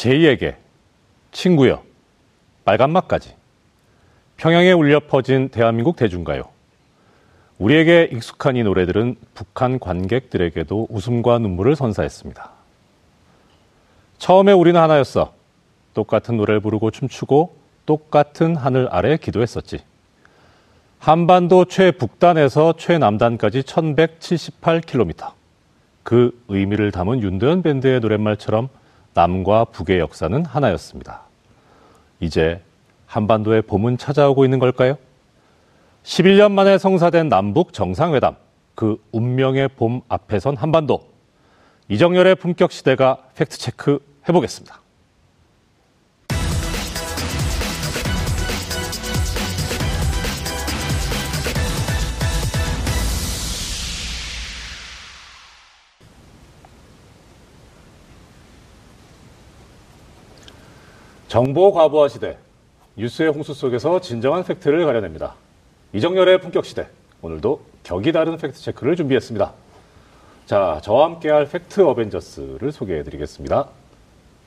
제2에게 친구여 빨간맛까지 평양에 울려 퍼진 대한민국 대중가요. 우리에게 익숙한 이 노래들은 북한 관객들에게도 웃음과 눈물을 선사했습니다. 처음에 우리는 하나였어. 똑같은 노래를 부르고 춤추고 똑같은 하늘 아래 기도했었지. 한반도 최북단에서 최남단까지 1178km. 그 의미를 담은 윤도현 밴드의 노랫말처럼 남과 북의 역사는 하나였습니다. 이제 한반도의 봄은 찾아오고 있는 걸까요? 11년 만에 성사된 남북 정상회담, 그 운명의 봄 앞에 선 한반도. 이정열의 품격 시대가 팩트체크 해보겠습니다. 정보 과부하 시대, 뉴스의 홍수 속에서 진정한 팩트를 가려냅니다. 이정렬의 품격 시대, 오늘도 격이 다른 팩트 체크를 준비했습니다. 자, 저와 함께할 팩트 어벤져스를 소개해 드리겠습니다.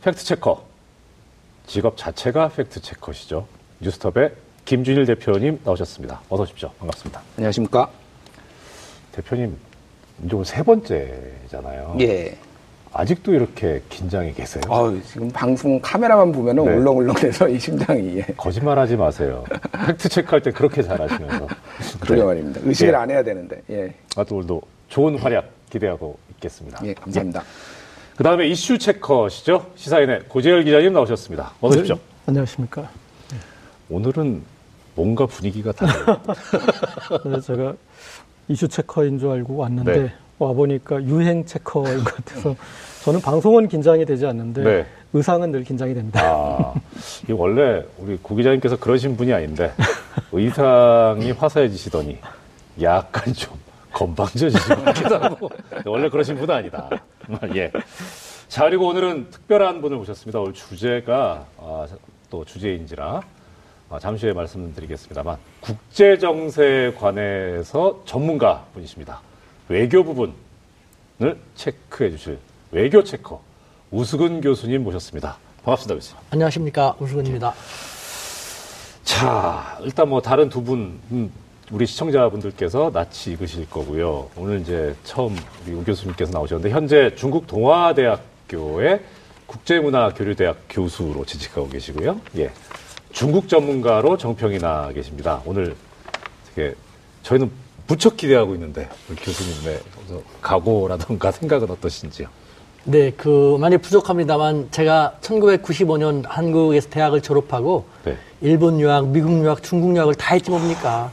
fact checker, 직업 자체가 fact checker시죠. 뉴스톱의 김준일 대표님 나오셨습니다. 어서 오십시오. 반갑습니다. 안녕하십니까? 대표님, 이제 오늘 세 번째잖아요. 예. 아직도 이렇게 긴장이 계세요? 아 지금 방송 카메라만 보면은 네. 울렁울렁해서 이 심장이 예. 거짓말하지 마세요. 팩트 체크할 때 그렇게 잘하시면서. 그러게 네. 말입니다. 의식을 예. 안 해야 되는데. 예. 아, 또 오늘도 좋은 활약 기대하고 있겠습니다. 예, 감사합니다. 그 다음에 이슈 체커시죠? 시사인의 고재열 기자님 나오셨습니다. 어서 오십시오. 네, 안녕하십니까. 오늘은 뭔가 분위기가 달라요. 네, 제가 이슈 체커인 줄 알고 왔는데 네. 와 보니까 유행 체커인 것 같아서 저는 방송은 긴장이 되지 않는데 네. 의상은 늘 긴장이 됩니다. 아, 이 원래 우리 고 기자님께서 그러신 분이 아닌데 의상이 화사해지시더니 약간 좀 건방져지신 것 같기도 하고 원래 그러신 분은 아니다. 예. 자 그리고 오늘은 특별한 분을 모셨습니다. 오늘 주제가 아, 또 주제인지라 아, 잠시 후에 말씀드리겠습니다만 국제 정세에 관해서 전문가 분이십니다. 외교 부분을 체크해 주실 외교 체커 우수근 교수님 모셨습니다. 반갑습니다, 교수님. 안녕하십니까 우수근입니다. 자, 일단 뭐 다른 두 분, 음, 우리 시청자분들께서 낯이 익으실 거고요. 오늘 이제 처음 우리 우 교수님께서 나오셨는데 현재 중국 동아대학교의 국제문화교류대학 교수로 재직하고 계시고요. 예. 중국 전문가로 정평이 나 계십니다. 오늘 되게 저희는 무척 기대하고 있는데 우리 교수님의 각오라든가 생각은 어떠신지요? 네, 그 많이 부족합니다만 제가 1995년 한국에서 대학을 졸업하고 네. 일본 유학, 미국 유학, 중국 유학을 다 했지 뭡니까?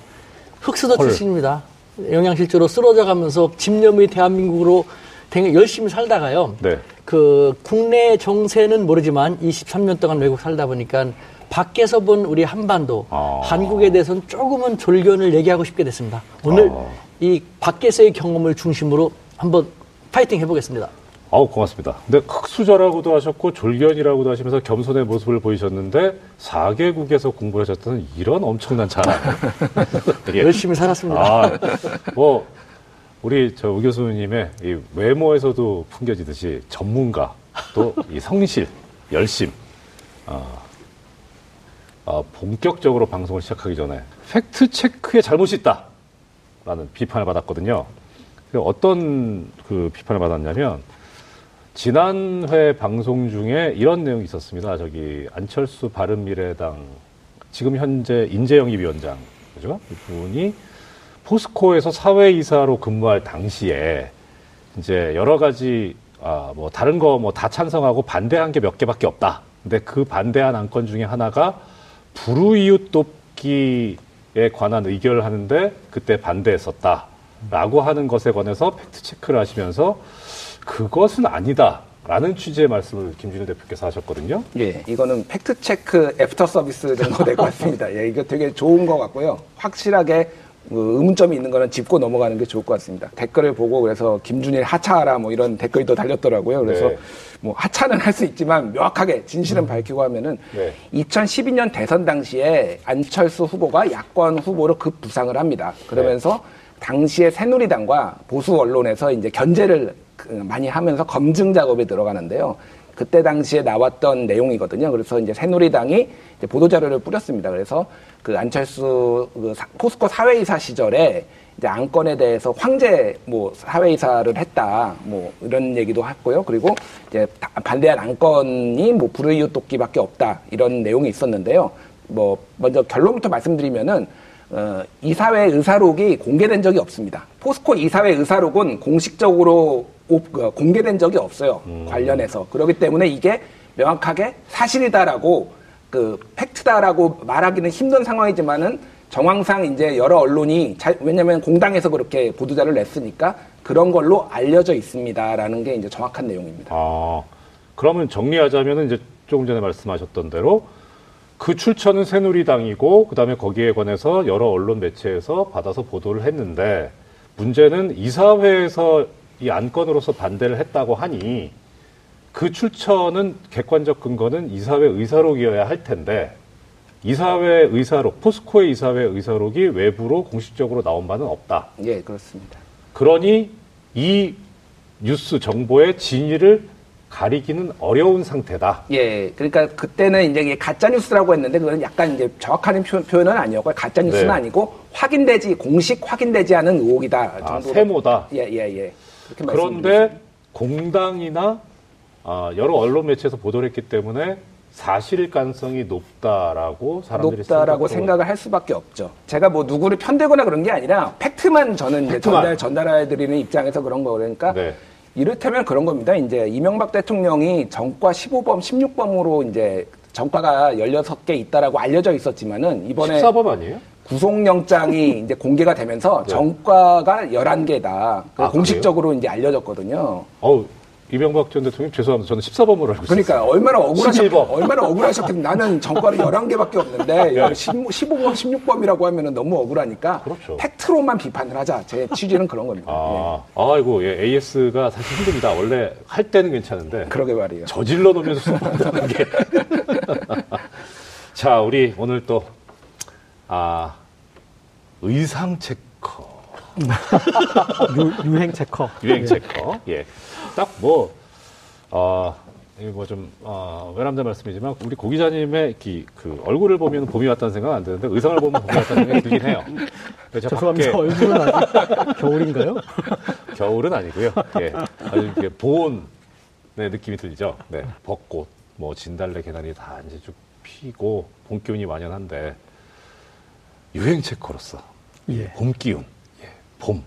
흑수저 헐. 출신입니다. 영양실조로 쓰러져 가면서 집념의 대한민국으로 되게 열심히 살다가요. 네. 그 국내 정세는 모르지만 23년 동안 외국 살다 보니까 밖에서 본 우리 한반도, 아. 한국에 대해서는 조금은 졸견을 얘기하고 싶게 됐습니다. 오늘 아. 이 밖에서의 경험을 중심으로 한번 파이팅 해보겠습니다. 아우 고맙습니다. 근데 흑수저라고도 하셨고 졸견이라고도 하시면서 겸손의 모습을 보이셨는데 4개국에서 공부를 하셨다는 이런 엄청난 자랑. 예. 열심히 살았습니다. 아, 뭐 우리 저 우 교수님의 이 외모에서도 풍겨지듯이 전문가 또 이 성실, 열심. 어, 어, 본격적으로 방송을 시작하기 전에 팩트 체크에 잘못이 있다라는 비판을 받았거든요. 그 어떤 그 비판을 받았냐면 지난 회 방송 중에 이런 내용이 있었습니다. 저기 안철수 바른미래당 지금 현재 인재영입 위원장 그죠? 이분이 포스코에서 사회이사로 근무할 당시에 이제 여러 가지 아 뭐 다른 거 뭐 다 찬성하고 반대한 게 몇 개밖에 없다. 근데 그 반대한 안건 중에 하나가 불우이웃 돕기에 관한 의결을 하는데 그때 반대했었다라고 하는 것에 관해서 팩트 체크를 하시면서 그것은 아니다 라는 취지의 말씀을 김준일 대표께서 하셨거든요. 예, 이거는 fact check 애프터 서비스 정도 될 것 같습니다. 예, 이거 되게 좋은 것 같고요. 확실하게 그 의문점이 있는 거는 짚고 넘어가는 게 좋을 것 같습니다. 댓글을 보고 그래서 김준일 하차하라 뭐 이런 댓글이 또 달렸더라고요. 그래서 네. 뭐 하차는 할 수 있지만 명확하게 진실은 밝히고 하면은 네. 2012년 대선 당시에 안철수 후보가 야권 후보로 급 부상을 합니다. 그러면서 당시에 새누리당과 보수 언론에서 이제 견제를 그 많이 하면서 검증 작업에 들어가는데요. 그때 당시에 나왔던 내용이거든요. 그래서 이제 새누리당이 이제 보도자료를 뿌렸습니다. 그래서 그 안철수 그 사- 포스코 사회이사 시절에 이제 안건에 대해서 황제 뭐 사회이사를 했다 뭐 이런 얘기도 했고요. 그리고 이제 다- 반대한 안건이 뭐 불의유독기밖에 없다 이런 내용이 있었는데요. 뭐 먼저 결론부터 말씀드리면은 어, 이사회 의사록이 공개된 적이 없습니다. 포스코 이사회 의사록은 공식적으로 공개된 적이 없어요. 관련해서 그렇기 때문에 이게 명확하게 사실이다라고 그 팩트다라고 말하기는 힘든 상황이지만은 정황상 이제 여러 언론이 잘, 왜냐면 공당에서 그렇게 보도자를 냈으니까 그런 걸로 알려져 있습니다라는 게 이제 정확한 내용입니다. 아, 그러면 정리하자면은 이제 조금 전에 말씀하셨던 대로 그 출처는 새누리당이고 그다음에 거기에 관해서 여러 언론 매체에서 받아서 보도를 했는데 문제는 이사회에서 이 안건으로서 반대를 했다고 하니 그 출처는 객관적 근거는 이사회 의사록이어야 할 텐데 이사회 의사록, 포스코의 이사회 의사록이 외부로 공식적으로 나온 바는 없다. 예, 그렇습니다. 그러니 이 뉴스 정보의 진위를 가리기는 어려운 상태다. 예, 그러니까 그때는 이제 가짜 뉴스라고 했는데 그거는 약간 이제 정확한 표, 표현은 아니었고요. 가짜 뉴스는 네. 아니고 확인되지 공식 확인되지 않은 의혹이다 아, 정도로. 세모다. 예, 예, 예. 그런데. 공당이나 아, 여러 언론 매체에서 보도를 했기 때문에 사실일 가능성이 높다라고 사람들이 높다라고 생각을 할 수밖에 없죠. 제가 뭐 누구를 편들거나 그런 게 아니라 팩트만 저는 팩트만. 전달 전달해 드리는 입장에서 그런 거 그러니까 네. 이를테면 그런 겁니다. 이제 이명박 대통령이 정과 15범, 16범으로 이제 정과가 16개 있다라고 알려져 있었지만은 이번에 14법 아니에요? 구속영장이 이제 공개가 되면서 네. 정과가 11개다. 아, 공식적으로 이제 알려졌거든요. 어우, 이명박 전 대통령 죄송합니다. 저는 14범으로 알고. 그러니까 얼마나 억울하셨, 11번. 얼마나 억울하셨겠는데 나는 정과를 11개밖에 없는데 네. 15, 15번, 16범이라고 하면은 너무 억울하니까 그렇죠. 팩트로만 비판을 하자. 제 취지는 그런 겁니다. 아, 아이고, 예, AS가 사실 힘듭니다. 원래 할 때는 괜찮은데 예. 그러게 말이에요. 저질러 놓으면서 수업한다는 게. 자, 우리 오늘 또, 아, 의상 checker. 유, 유행 checker. 유행 checker. 예. 딱 뭐, 어, 이거 뭐 좀, 어, 외람된 말씀이지만, 우리 고 기자님의 기, 그 얼굴을 보면 봄이 왔다는 생각은 안 드는데, 의상을 보면 봄이 왔다는 생각이 들긴 해요. 죄송합니다. 밖에 얼굴은 아직 겨울인가요? 겨울은 아니고요. 예. 아주 이렇게 보온의 느낌이 들죠. 네. 벚꽃, 뭐 진달래 개나리 다 이제 쭉 피고 봄 기운이 만연한데 유행 체커로서 예. 봄 기운, 예. 봄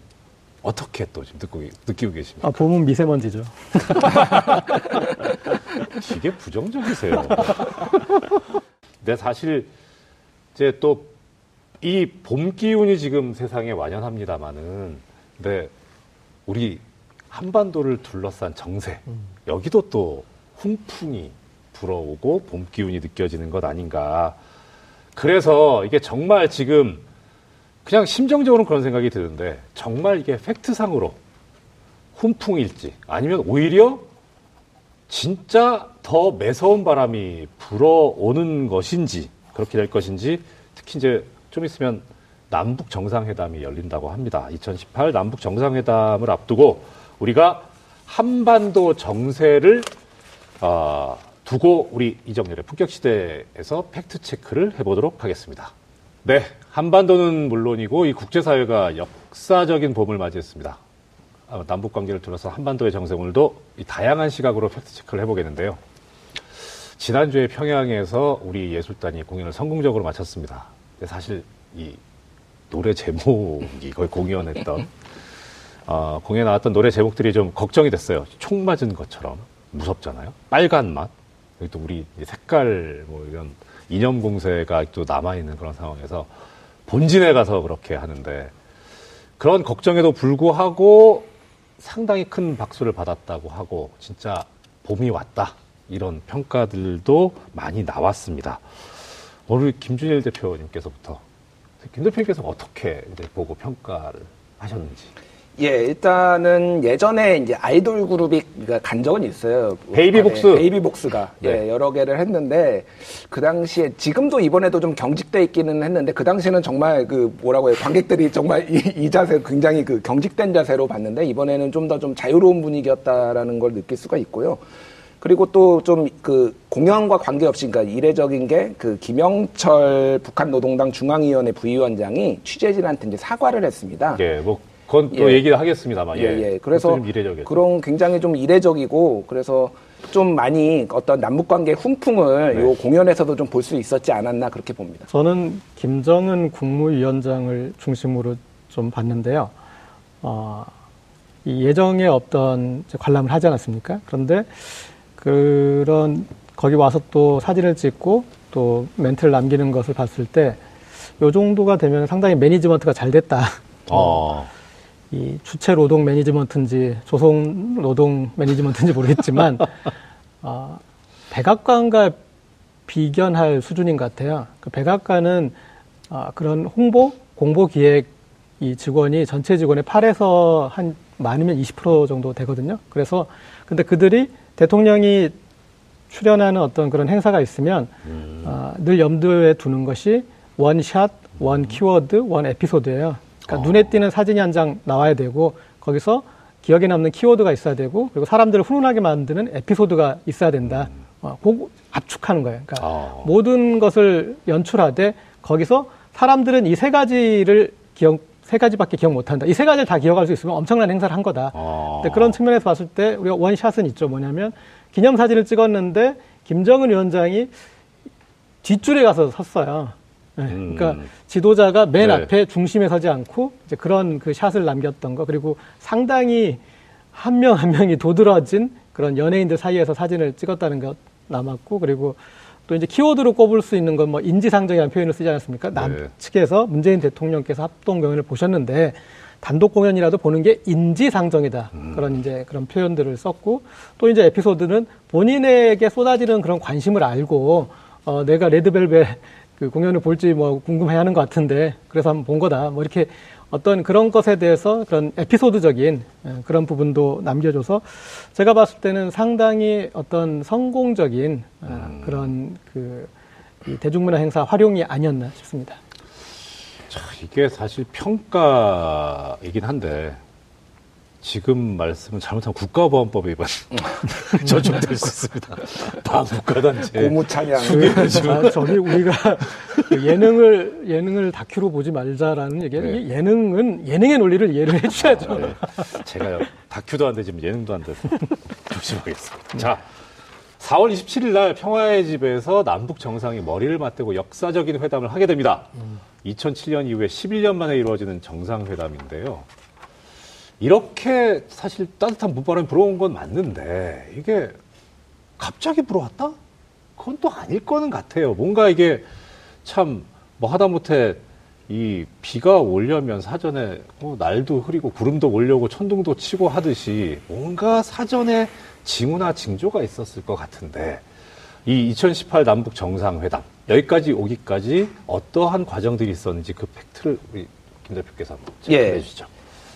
어떻게 또 지금 듣고 느끼고 계십니까? 아, 봄은 미세먼지죠. 되게 부정적이세요. 근데 사실 이제 또 이 봄 기운이 지금 세상에 완연합니다만은 근데 우리 한반도를 둘러싼 정세 여기도 또 훈풍이 불어오고 봄 기운이 느껴지는 것 아닌가. 그래서 이게 정말 지금 그냥 심정적으로는 그런 생각이 드는데 정말 이게 팩트상으로 훈풍일지 아니면 오히려 진짜 더 매서운 바람이 불어오는 것인지 그렇게 될 것인지 특히 이제 좀 있으면 남북 정상회담이 열린다고 합니다. 2018 남북 정상회담을 앞두고 우리가 한반도 정세를 아, 두고 우리 이정렬의 품격 시대에서 fact check를 해보도록 하겠습니다. 네, 한반도는 물론이고 이 국제사회가 역사적인 봄을 맞이했습니다. 아, 남북 관계를 둘러서 한반도의 정세 오늘도 이 다양한 시각으로 fact check를 해보겠는데요. 지난주에 평양에서 우리 예술단이 공연을 성공적으로 마쳤습니다. 사실 이 노래 제목이 거의 공연했던 어, 공연에 나왔던 노래 제목들이 좀 걱정이 됐어요. 총 맞은 것처럼 무섭잖아요. 빨간 맛 여기 또 우리 색깔 뭐 이런 이념 공세가 또 남아 있는 그런 상황에서 본진에 가서 그렇게 하는데 그런 걱정에도 불구하고 상당히 큰 박수를 받았다고 하고 진짜 봄이 왔다 이런 평가들도 많이 나왔습니다. 오늘 김준일 대표님께서부터 김 대표님께서 어떻게 보고 평가를 하셨는지 예, 일단은 예전에 이제 아이돌 그룹이 그러니까 간 적은 있어요. 베이비복스. 네, 베이비복스가 네. 예, 여러 개를 했는데 그 당시에 지금도 이번에도 좀 경직돼 있기는 했는데 그 당시에는 정말 그 뭐라고 해요 관객들이 정말 이, 이 자세 굉장히 그 경직된 자세로 봤는데 이번에는 좀더좀 자유로운 분위기였다라는 걸 느낄 수가 있고요. 그리고 또 좀 그 공연과 관계없이 그러니까 이례적인 게 그 김영철 북한 노동당 중앙위원회 부위원장이 취재진한테 이제 사과를 했습니다. 예, 뭐 그건 또 예. 얘기를 하겠습니다만. 예, 예. 그래서 좀 이례적이었죠. 그런 굉장히 좀 이례적이고 그래서 좀 많이 어떤 남북 관계 훈풍을 네. 요 공연에서도 좀 볼 수 있었지 않았나 그렇게 봅니다. 저는 김정은 국무위원장을 중심으로 좀 봤는데요. 어, 이 예정에 없던 관람을 하지 않았습니까? 그런데 그런 거기 와서 또 사진을 찍고 또 멘트를 남기는 것을 봤을 때 요 정도가 되면 상당히 매니지먼트가 잘 됐다. 어. 이 주체 노동 매니지먼트인지 조성 노동 매니지먼트인지 모르겠지만 어, 백악관과 비견할 수준인 것 같아요. 그 백악관은 어, 그런 홍보 공보 기획 이 직원이 전체 직원의 8에서 한 많으면 20% 정도 되거든요. 그래서 근데 그들이 대통령이 출연하는 어떤 그런 행사가 있으면 어, 늘 염두에 두는 것이 원샷, 원 키워드, 원 에피소드예요. 그러니까 눈에 띄는 사진이 한 장 나와야 되고 거기서 기억에 남는 키워드가 있어야 되고 그리고 사람들을 훈훈하게 만드는 에피소드가 있어야 된다. 어, 그거 압축하는 거예요. 그러니까 아. 모든 것을 연출하되 거기서 사람들은 이 세 가지를 기억 세 가지밖에 기억 못한다. 이 세 가지를 다 기억할 수 있으면 엄청난 행사를 한 거다. 아. 근데 그런 측면에서 봤을 때 우리가 원샷은 있죠. 뭐냐면 기념사진을 찍었는데 김정은 위원장이 뒷줄에 가서 섰어요. 네, 음. 그러니까 지도자가 맨 네. 앞에 중심에 서지 않고 이제 그런 그 샷을 남겼던 거 그리고 상당히 한명한 명이 도드라진 그런 연예인들 사이에서 사진을 찍었다는 것 남았고 그리고 또 이제 키워드로 꼽을 수 있는 건 뭐 인지상정이라는 표현을 쓰지 않았습니까? 네. 남측에서 문재인 대통령께서 합동 공연을 보셨는데 단독 공연이라도 보는 게 인지상정이다. 그런 이제 그런 표현들을 썼고 또 이제 에피소드는 본인에게 쏟아지는 그런 관심을 알고 어, 내가 레드벨벳 그 공연을 볼지 뭐 궁금해하는 것 같은데 그래서 한번 본 거다. 뭐 이렇게 어떤 그런 것에 대해서 그런 에피소드적인 예, 그런 부분도 남겨줘서 제가 봤을 때는 상당히 어떤 성공적인 어, 그런 그이 대중문화 행사 활용이 아니었나 싶습니다. 자, 이게 사실 평가이긴 한데 지금 말씀은 잘못하면 국가보안법 위반 저촉될 수 있습니다. 반국가단체 고무찬양. 아, 저기 우리가 그 예능을 예능을 다큐로 보지 말자라는 얘기는 네. 이 예능은 예능의 논리를 이해를 해주셔야죠. 네. 제가 다큐도 안 되지만 예능도 안 돼서 조심하겠습니다. 자, 4월 27일 날 평화의 집에서 남북 정상이 머리를 맞대고 역사적인 회담을 하게 됩니다. 2007년 이후에 11년 만에 이루어지는 정상회담인데요. 이렇게 사실 따뜻한 문바람이 불어온 건 맞는데 이게 갑자기 불어왔다? 그건 또 아닐 거는 같아요. 뭔가 이게 참 뭐 하다못해 이 비가 오려면 사전에 뭐 날도 흐리고 구름도 올려고 천둥도 치고 하듯이 뭔가 사전에 징후나 징조가 있었을 것 같은데 이 2018 남북 정상회담 여기까지 오기까지 어떠한 과정들이 있었는지 그 팩트를 우리 김 대표께서 한번 예. 체크해 주시죠.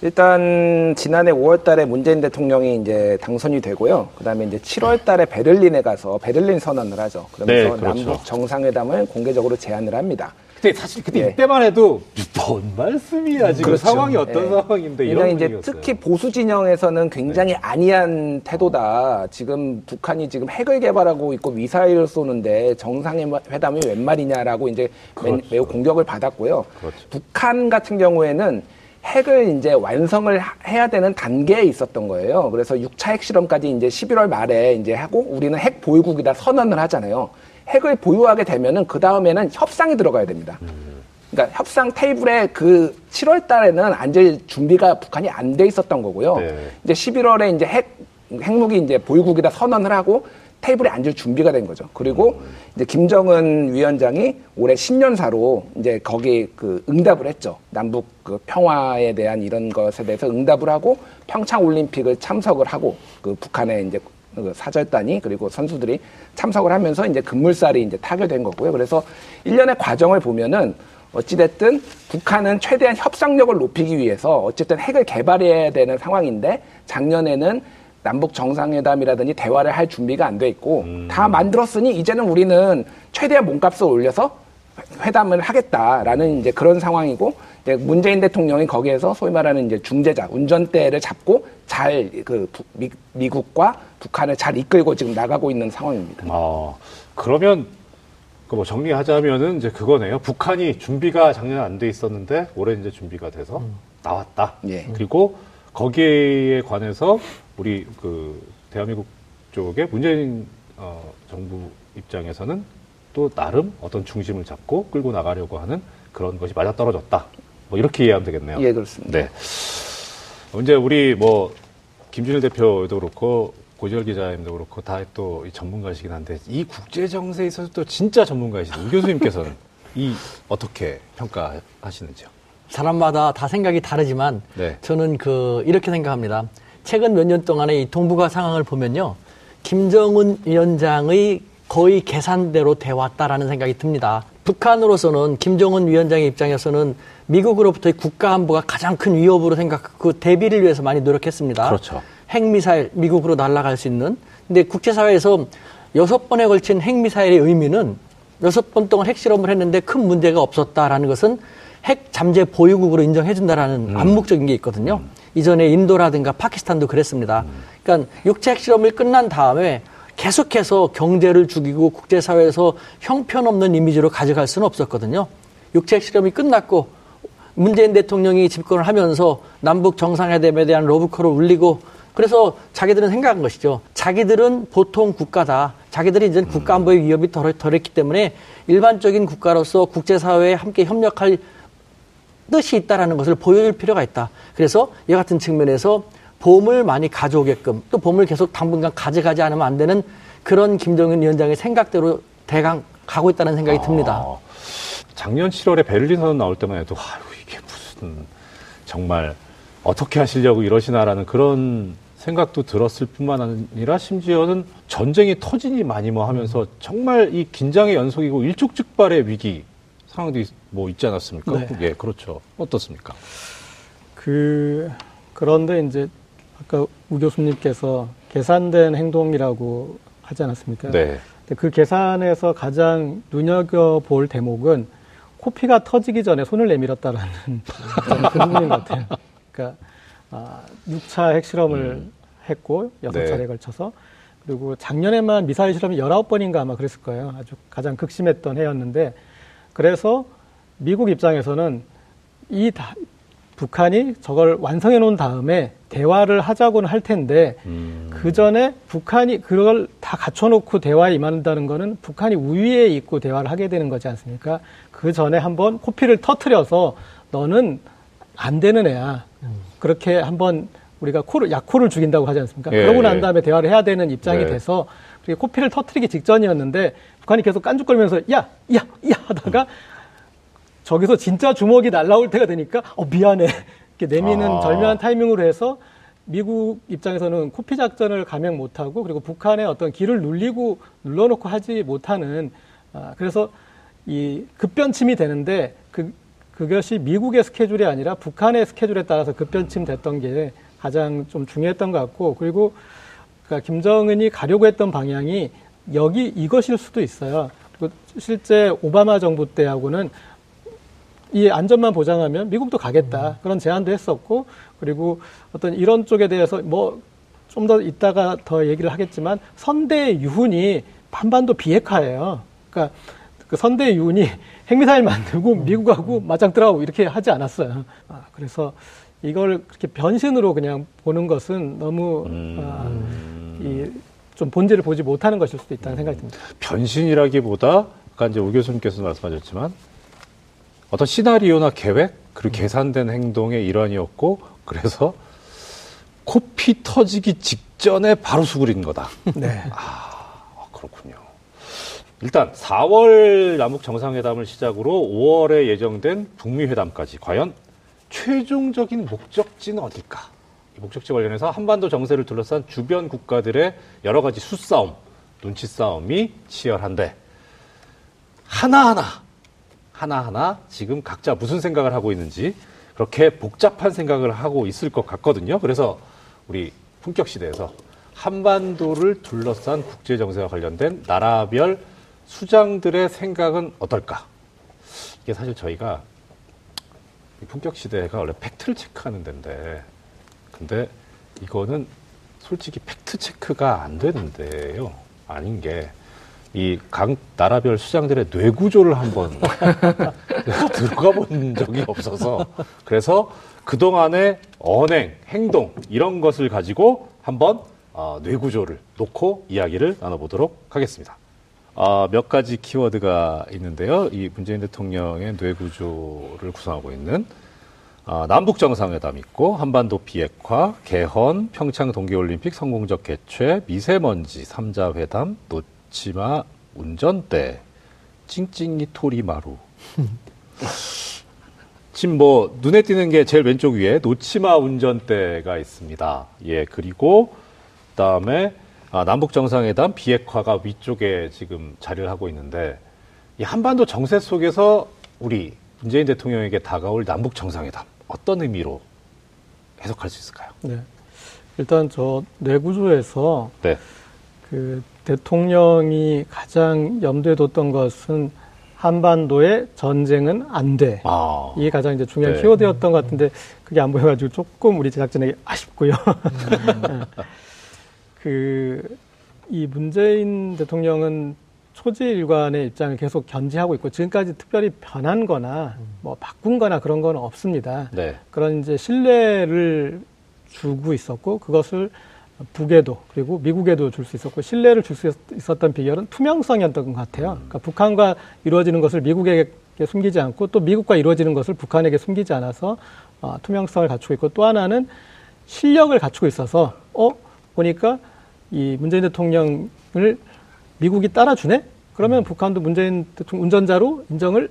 일단 지난해 5월 달에 문재인 대통령이 이제 당선이 되고요. 그다음에 이제 7월 달에 베를린에 가서 베를린 선언을 하죠. 그러면서 네, 그렇죠. 남북 정상회담을 공개적으로 제안을 합니다. 근데 사실 그때 예. 이때만 해도 뭔 말씀이야 지금 그렇죠. 상황이 어떤 예. 상황인데 이런 이제 분위기였어요. 특히 보수 진영에서는 굉장히 안이한 태도다. 지금 북한이 지금 핵을 개발하고 있고 미사일을 쏘는데 정상회담이 웬 말이냐라고 이제 매- 그렇죠. 매우 공격을 받았고요. 그렇죠. 북한 같은 경우에는 핵을 이제 완성을 하- 해야 되는 단계에 있었던 거예요. 그래서 6차 핵실험까지 이제 11월 말에 이제 하고 우리는 핵 보유국이다 선언을 하잖아요. 핵을 보유하게 되면은 그 다음에는 협상이 들어가야 됩니다. 그러니까 협상 테이블에 그 7월 달에는 앉을 준비가 북한이 안 돼 있었던 거고요. 네. 이제 11월에 이제 핵 핵무기 이제 보유국이다 선언을 하고 테이블에 앉을 준비가 된 거죠. 그리고 이제 김정은 위원장이 올해 신년사로 이제 거기 그 응답을 했죠. 남북 그 평화에 대한 이런 것에 대해서 응답을 하고 평창 올림픽을 참석을 하고 그 북한의 이제 그 사절단이 그리고 선수들이 참석을 하면서 이제 급물살이 이제 타결된 거고요. 그래서 일련의 과정을 보면은 어찌됐든 북한은 최대한 협상력을 높이기 위해서 어쨌든 핵을 개발해야 되는 상황인데 작년에는 남북 정상회담이라든지 대화를 할 준비가 안 돼 있고 다 만들었으니 이제는 우리는 최대한 몸값을 올려서 회담을 하겠다라는 이제 그런 상황이고 이제 문재인 대통령이 거기에서 소위 말하는 이제 중재자 운전대를 잡고 잘 그 미국과 북한을 잘 이끌고 지금 나가고 있는 상황입니다. 아, 그러면 그뭐 정리하자면은 이제 그거네요. 북한이 준비가 작년 안 돼 있었는데 올해 이제 준비가 돼서 나왔다. 예. 그리고 거기에 관해서 우리 그 대한민국 쪽에 문재인 어, 정부 입장에서는 또 나름 어떤 중심을 잡고 끌고 나가려고 하는 그런 것이 맞아 떨어졌다. 뭐 이렇게 이해하면 되겠네요. 예, 그렇습니다. 네. 이제 우리 뭐 김준일 대표도 그렇고 고지열 기자님도 그렇고 다 또 전문가시긴 한데 이 국제 정세에 있어서 또 진짜 전문가이시죠. 우 교수님께서는 이 어떻게 평가하시는지요? 사람마다 다 생각이 다르지만 네. 저는 그 이렇게 생각합니다. 최근 몇 년 동안의 이 동북아 상황을 보면요. 김정은 위원장의 거의 계산대로 돼 왔다라는 생각이 듭니다. 북한으로서는 김정은 위원장의 입장에서는 미국으로부터의 국가 안보가 가장 큰 위협으로 생각, 그 대비를 위해서 많이 노력했습니다. 그렇죠. 핵미사일 미국으로 날아갈 수 있는. 근데 국제사회에서 여섯 번에 걸친 핵미사일의 의미는 여섯 번 동안 핵실험을 했는데 큰 문제가 없었다라는 것은 핵 잠재 보유국으로 인정해준다라는 음. 암묵적인 게 있거든요. 이전에 인도라든가 파키스탄도 그랬습니다. 음. 그러니까 육체 핵실험을 끝난 다음에 계속해서 경제를 죽이고 국제사회에서 형편없는 이미지로 가져갈 수는 없었거든요. 육체 핵실험이 끝났고 문재인 대통령이 집권을 하면서 남북 정상회담에 대한 러브콜을 울리고 그래서 자기들은 생각한 것이죠. 자기들은 보통 국가다. 자기들이 이제 국가 안보의 위협이 덜, 덜했기 때문에 일반적인 국가로서 국제사회에 함께 협력할 뜻이 있다라는 것을 보여줄 필요가 있다. 그래서 이 같은 측면에서 보험을 많이 가져오게끔 또 보험을 계속 당분간 가져가지 않으면 안 되는 그런 김정은 위원장의 생각대로 대강 가고 있다는 생각이 듭니다. 아, 작년 7월에 베를린 선언 나올 때만 해도 아유 이게 무슨 정말 어떻게 하시려고 이러시나라는 그런 생각도 들었을 뿐만 아니라 심지어는 전쟁이 터지니 많이 뭐 하면서 정말 이 긴장의 연속이고 일촉즉발의 위기 상황도 있, 뭐 있지 않았습니까? 네. 예, 그렇죠. 어떻습니까? 그 그런데 이제 아까 우 교수님께서 계산된 행동이라고 하지 않았습니까? 네. 근데 그 계산에서 가장 눈여겨 볼 대목은 코피가 터지기 전에 손을 내밀었다라는 그 부분인 것 같아요. 그러니까 아, 6차 핵실험을 했고 여섯 음. 네. 차례에 걸쳐서 그리고 작년에만 미사일 실험이 19번인가 아마 그랬을 거예요. 아주 가장 극심했던 해였는데 그래서 미국 입장에서는 이 다, 북한이 저걸 완성해 놓은 다음에 대화를 하자고는 할 텐데 음, 그 전에 북한이 그걸 다 갖춰놓고 대화에 임한다는 거는 북한이 우위에 있고 대화를 하게 되는 거지 않습니까? 그 전에 한번 코피를 터트려서 너는 안 되는 애야. 그렇게 한번 우리가 코를 약코를 죽인다고 하지 않습니까? 예, 그러고 난 예. 다음에 대화를 해야 되는 입장이 네. 돼서 코피를 터트리기 직전이었는데 북한이 계속 깐죽거리면서 야, 야, 야 하다가 저기서 진짜 주먹이 날라올 때가 되니까 어 미안해 이렇게 내미는 아. 절묘한 타이밍으로 해서 미국 입장에서는 코피 작전을 감행 못하고 그리고 북한의 어떤 길을 눌리고 눌러놓고 하지 못하는 아, 그래서 이 급변침이 되는데 그 그것이 미국의 스케줄이 아니라 북한의 스케줄에 따라서 급변침 됐던 게 가장 좀 중요했던 것 같고 그리고 그러니까 김정은이 가려고 했던 방향이 여기 이것일 수도 있어요. 실제 오바마 정부 때하고는 이 안전만 보장하면 미국도 가겠다 그런 제안도 했었고 그리고 어떤 이런 쪽에 대해서 뭐 좀 더 이따가 더 얘기를 하겠지만 선대의 유훈이 반반도 비핵화예요. 그러니까 그 선대의 유훈이 핵미사일 만들고 미국하고 맞짱 뜨라고 이렇게 하지 않았어요. 아, 그래서 이걸 그렇게 변신으로 그냥 보는 것은 너무 아, 이, 좀 본질을 보지 못하는 것일 수도 있다는 생각이 듭니다. 변신이라기보다 아까 이제 우 교수님께서 말씀하셨지만 어떤 시나리오나 계획 그리고 계산된 행동의 일환이었고 그래서 코피 터지기 직전에 바로 수그린 거다. 네. 아, 그렇군요. 일단 4월 남북 정상회담을 시작으로 5월에 예정된 북미 회담까지 과연 최종적인 목적지는 어딜까? 이 목적지 관련해서 한반도 정세를 둘러싼 주변 국가들의 여러 가지 수싸움, 눈치 싸움이 치열한데 하나하나 하나하나 지금 각자 무슨 생각을 하고 있는지 그렇게 복잡한 생각을 하고 있을 것 같거든요. 그래서 우리 품격 시대에서 한반도를 둘러싼 국제 정세와 관련된 나라별 수장들의 생각은 어떨까? 이게 사실 저희가 이 품격 시대가 원래 팩트를 체크하는 데인데 근데 이거는 솔직히 팩트 체크가 안 되는데요. 아닌 게 이 각 나라별 수장들의 뇌 구조를 한번 들어가 본 적이 없어서 그래서 그동안의 언행, 행동 이런 것을 가지고 한번 어, 뇌 구조를 놓고 이야기를 나눠보도록 하겠습니다. 아, 몇 가지 키워드가 있는데요. 이 문재인 대통령의 뇌 구조를 구성하고 있는 아, 남북 정상회담 있고 한반도 비핵화, 개헌, 평창 동계올림픽 성공적 개최, 미세먼지 삼자 회담, 놓 치마 운전대, 찡찡이 토리마루. 지금 뭐 눈에 띄는 게 제일 왼쪽 위에 놓치마 운전대가 있습니다. 예, 그리고 그다음에 아, 남북 정상회담 비핵화가 위쪽에 지금 자리를 하고 있는데 이 한반도 정세 속에서 우리 문재인 대통령에게 다가올 남북 정상회담 어떤 의미로 해석할 수 있을까요? 네. 일단 저 뇌구조에서 네. 그 대통령이 가장 염두에 뒀던 것은 한반도의 전쟁은 안 돼. 아, 이게 가장 이제 중요한 네. 키워드였던 것 같은데 그게 안 보여가지고 조금 우리 제작진에게 아쉽고요. 그 이 문재인 대통령은 초지일관의 입장을 계속 견지하고 있고 지금까지 특별히 변한거나 뭐 바꾼거나 그런 건 없습니다. 네. 그런 이제 신뢰를 주고 있었고 그것을 북에도 그리고 미국에도 줄 수 있었고 신뢰를 줄 수 있었던 비결은 투명성이었던 것 같아요. 그러니까 북한과 이루어지는 것을 미국에게 숨기지 않고 또 미국과 이루어지는 것을 북한에게 숨기지 않아서 어, 투명성을 갖추고 있고 또 하나는 실력을 갖추고 있어서 어 보니까 이 문재인 대통령을 미국이 따라주네? 그러면 북한도 문재인 대통령 운전자로 인정을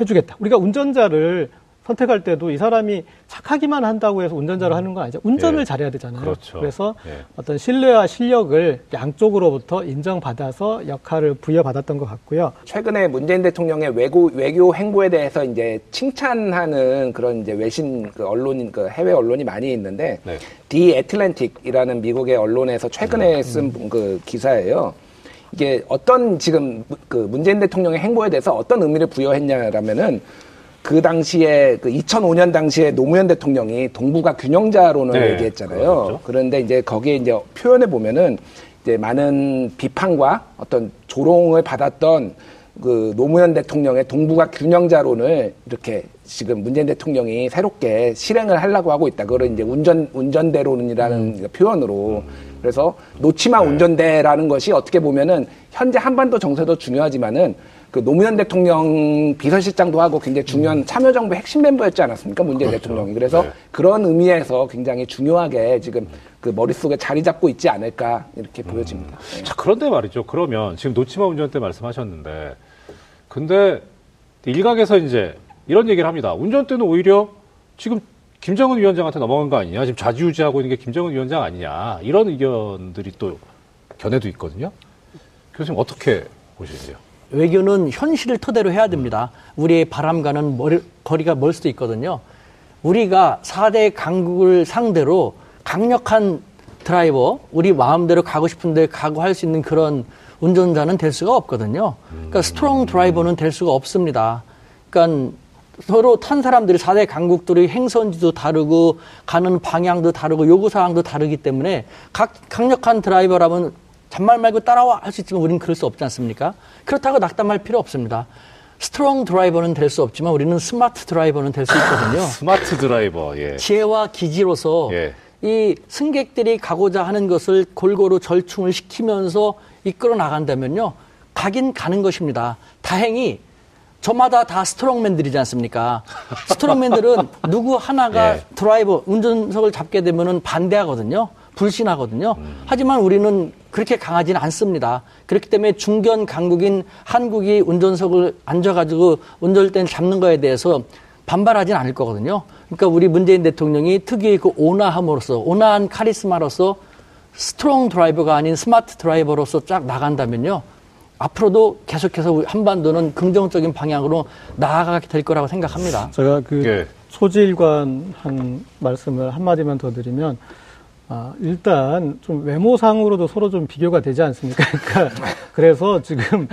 해주겠다. 우리가 운전자를 선택할 때도 이 사람이 착하기만 한다고 해서 운전자로 하는 건 아니죠. 운전을 예. 잘해야 되잖아요. 그렇죠. 래서 예. 어떤 신뢰와 실력을 양쪽으로부터 인정받아서 역할을 부여받았던 것 같고요. 최근에 문재인 대통령의 외교, 외교 행보에 대해서 이제 칭찬하는 그런 이제 외신 그 언론인, 그 해외 언론이 많이 있는데, 네. 디 애틀랜틱이라는 미국의 언론에서 최근에 쓴그 기사예요. 이게 어떤 지금 무- 그 문재인 대통령의 행보에 대해서 어떤 의미를 부여했냐라면은 그 당시에 그 2005년 당시에 노무현 대통령이 동북아 균형자론을 네, 얘기했잖아요. 그렇죠. 그런데 이제 거기에 이제 표현해 보면은 이제 많은 비판과 어떤 조롱을 받았던 그 노무현 대통령의 동북아 균형자론을 이렇게 지금 문재인 대통령이 새롭게 실행을 하려고 하고 있다. 그걸 이제 운전 운전대론이라는 표현으로 그래서 놓치마 운전대라는 것이 어떻게 보면은 현재 한반도 정세도 중요하지만은 그 노무현 대통령 비서실장도 하고 굉장히 중요한 참여정부 핵심 멤버였지 않았습니까? 문재인 그렇죠. 대통령이. 그래서 네. 그런 의미에서 굉장히 중요하게 지금 그 머릿속에 자리 잡고 있지 않을까 이렇게 보여집니다. 네. 자, 그런데 말이죠. 그러면 지금 놓치마 운전대 말씀하셨는데, 근데 일각에서 이제 이런 얘기를 합니다. 운전대는 오히려 지금 김정은 위원장한테 넘어간 거 아니냐? 지금 좌지우지하고 있는 게 김정은 위원장 아니냐? 이런 의견들이 또 견해도 있거든요. 교수님 어떻게 보시는지요? 외교는 현실을 토대로 해야 됩니다. 우리의 바람과는 머리- 거리가 멀 수도 있거든요. 우리가 4대 강국을 상대로 강력한 드라이버, 우리 마음대로 가고 싶은데 가고 할 수 있는 그런 운전자는 될 수가 없거든요. 그러니까 strong driver는 될 수가 없습니다. 그러니까 서로 탄 사람들이 4대 강국들의 행선지도 다르고 가는 방향도 다르고 요구사항도 다르기 때문에 각 강력한 driver라면 잔말 말고 따라와 할 수 있지만 우리는 그럴 수 없지 않습니까? 그렇다고 낙담할 필요 없습니다. strong driver는 될 수 없지만 우리는 smart driver는 될 수 있거든요. smart driver, 예. 지혜와 기지로서 예. 이 승객들이 가고자 하는 것을 골고루 절충을 시키면서 이끌어 나간다면요. 가긴 가는 것입니다. 다행히 저마다 다 strongman들이지 않습니까? strongman들은 누구 하나가 예. 드라이버, 운전석을 잡게 되면은 반대하거든요. 불신하거든요. 음. 하지만 우리는 그렇게 강하지는 않습니다. 그렇기 때문에 중견 강국인 한국이 운전석을 앉아가지고 운전대를 잡는 거에 대해서 반발하진 않을 거거든요. 그러니까 우리 문재인 대통령이 특유의 그 온화함으로써, 온화한 카리스마로서 strong driver가 아닌 smart driver로서 쫙 나간다면요. 앞으로도 계속해서 우리 한반도는 긍정적인 방향으로 나아가게 될 거라고 생각합니다. 제가 그 예. 초지일관 한 말씀을 한마디만 더 드리면 아, 일단 좀 외모상으로도 서로 좀 비교가 되지 않습니까? 그러니까 그래서 지금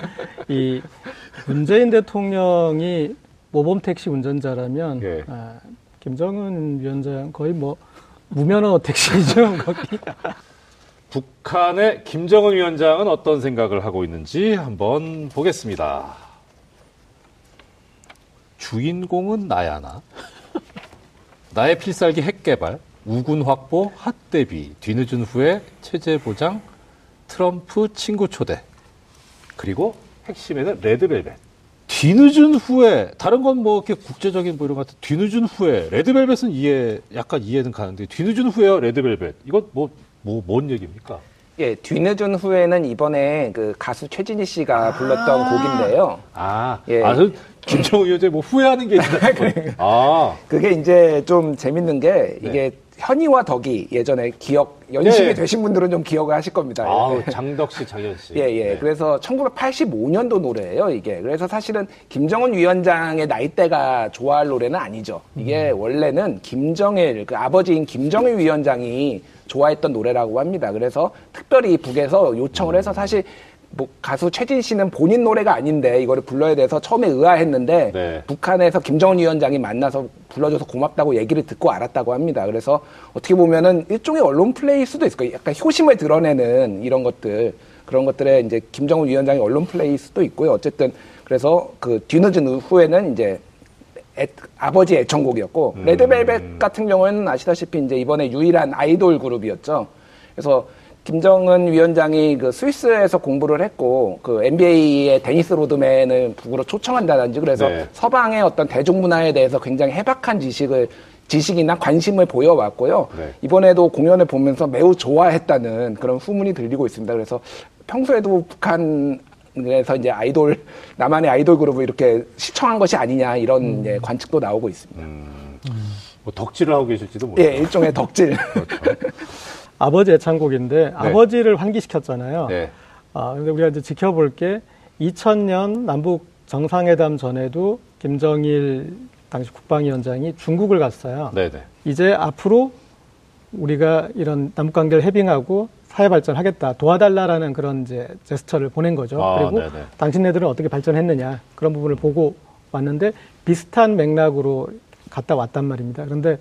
이 문재인 대통령이 모범 택시 운전자라면 예. 아, 김정은 위원장 거의 뭐 무면허 택시죠. 거기. 북한의 김정은 위원장은 어떤 생각을 하고 있는지 한번 보겠습니다. 주인공은 나야나. 나의 필살기 핵 개발, 우군 확보, 핫 대비, 뒤늦은 후에 체제 보장, 트럼프 친구 초대. 그리고 핵심에는 레드벨벳. 뒤늦은 후에 다른 건 뭐 이렇게 국제적인 뭐 이런 것 같은 뒤늦은 후에 레드벨벳은 이해 약간 이해는 가는데 뒤늦은 후에요 레드벨벳 이건 뭐 뭐 뭔 얘기입니까? 예, 뒤늦은 후에는 이번에 그 가수 최진희 씨가 불렀던 곡인데요. 아, 예. 아, 저 김정은 위원장 뭐 후회하는 게 있나? 아, 그게 이제 좀 재밌는 게 네. 이게 현이와 덕이 예전에 기억 연식이 예. 되신 분들은 좀 기억을 하실 겁니다. 아, 예. 장덕 씨, 장현 씨. 예, 예. 네. 그래서 1985년도 노래예요, 이게. 그래서 사실은 김정은 위원장의 나이대가 좋아할 노래는 아니죠. 이게 음. 원래는 김정일, 그 아버지인 김정일 위원장이 좋아했던 노래라고 합니다. 그래서 특별히 북에서 요청을 해서 사실 뭐 가수 최진 씨는 본인 노래가 아닌데 이거를 불러야 돼서 처음에 의아했는데 네. 북한에서 김정은 위원장이 만나서 불러줘서 고맙다고 얘기를 듣고 알았다고 합니다. 그래서 어떻게 보면은 일종의 언론 플레이일 수도 있을 거예요. 약간 효심을 드러내는 이런 것들 그런 것들에 이제 김정은 위원장의 언론 플레이일 수도 있고요. 어쨌든 그래서 그 뒤늦은 후에는 이제 애- 아버지 애청곡이었고 레드벨벳 같은 경우에는 아시다시피 이제 이번에 유일한 아이돌 그룹이었죠. 그래서 김정은 위원장이 그 스위스에서 공부를 했고 그 NBA의 데니스 로드맨을 북으로 초청한다든지 그래서 네. 서방의 어떤 대중문화에 대해서 굉장히 해박한 지식을 지식이나 관심을 보여왔고요. 네. 이번에도 공연을 보면서 매우 좋아했다는 그런 후문이 들리고 있습니다. 그래서 평소에도 북한에서 이제 아이돌 나만의 아이돌 그룹을 이렇게 시청한 것이 아니냐 이런 이제 관측도 나오고 있습니다. 뭐 덕질을 하고 계실지도 모르죠. 예, 일종의 덕질. 아버지 애창곡인데 아버지를 환기시켰잖아요. 네. 아, 근데 우리가 이제 지켜볼 게 2000년 남북 정상회담 전에도 김정일 당시 국방위원장이 중국을 갔어요. 네네. 이제 앞으로 우리가 이런 남북 관계를 해빙하고 사회 발전하겠다 도와달라라는 그런 이제 제스처를 보낸 거죠. 아, 그리고 네네. 당신네들은 어떻게 발전했느냐 그런 부분을 보고 왔는데 비슷한 맥락으로 갔다 왔단 말입니다. 그런데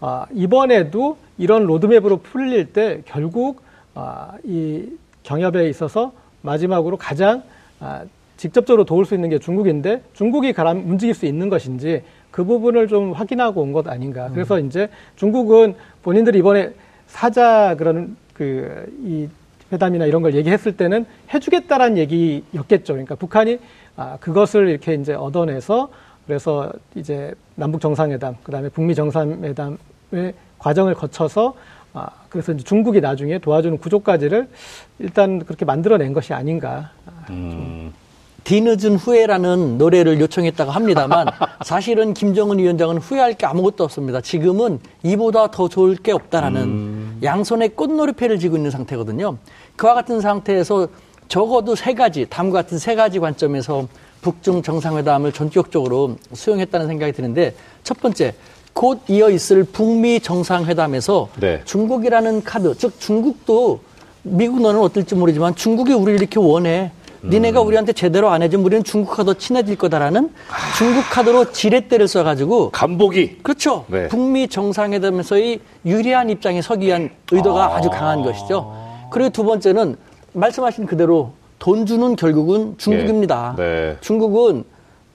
아, 이번에도 이런 로드맵으로 풀릴 때 결국 아, 이 경협에 있어서 마지막으로 가장 아, 직접적으로 도울 수 있는 게 중국인데 중국이 가람 움직일 수 있는 것인지 그 부분을 좀 확인하고 온 것 아닌가. 그래서 이제 중국은 본인들이 이번에 사자 그런 그 이 회담이나 이런 걸 얘기했을 때는 해주겠다라는 얘기였겠죠. 그러니까 북한이 아, 그것을 이렇게 이제 얻어내서 그래서 이제 남북 정상회담, 그 다음에 북미 정상회담의 과정을 거쳐서 아, 그래서 이제 중국이 나중에 도와주는 구조까지를 일단 그렇게 만들어낸 것이 아닌가. 음, 뒤늦은 후회라는 노래를 요청했다고 합니다만 사실은 김정은 위원장은 후회할 게 아무것도 없습니다. 지금은 이보다 더 좋을 게 없다라는 양손에 꽃놀이패를 쥐고 있는 상태거든요. 그와 같은 상태에서 적어도 세 가지, 다음과 같은 세 가지 관점에서 북중 정상회담을 전격적으로 수용했다는 생각이 드는데 첫 번째, 곧 이어 있을 북미 정상회담에서 네. 중국이라는 카드, 즉 중국도 미국 너는 어떨지 모르지만 중국이 우리를 이렇게 원해. 니네가 우리한테 제대로 안 해주면 우리는 중국과 더 친해질 거다라는 중국 카드로 지렛대를 써가지고 간보기. 그렇죠. 네. 북미 정상회담에서의 유리한 입장에 서기 위한 의도가 아. 주 강한 것이죠. 그리고 두 번째는 말씀하신 그대로 돈 주는 결국은 중국입니다. 네. 중국은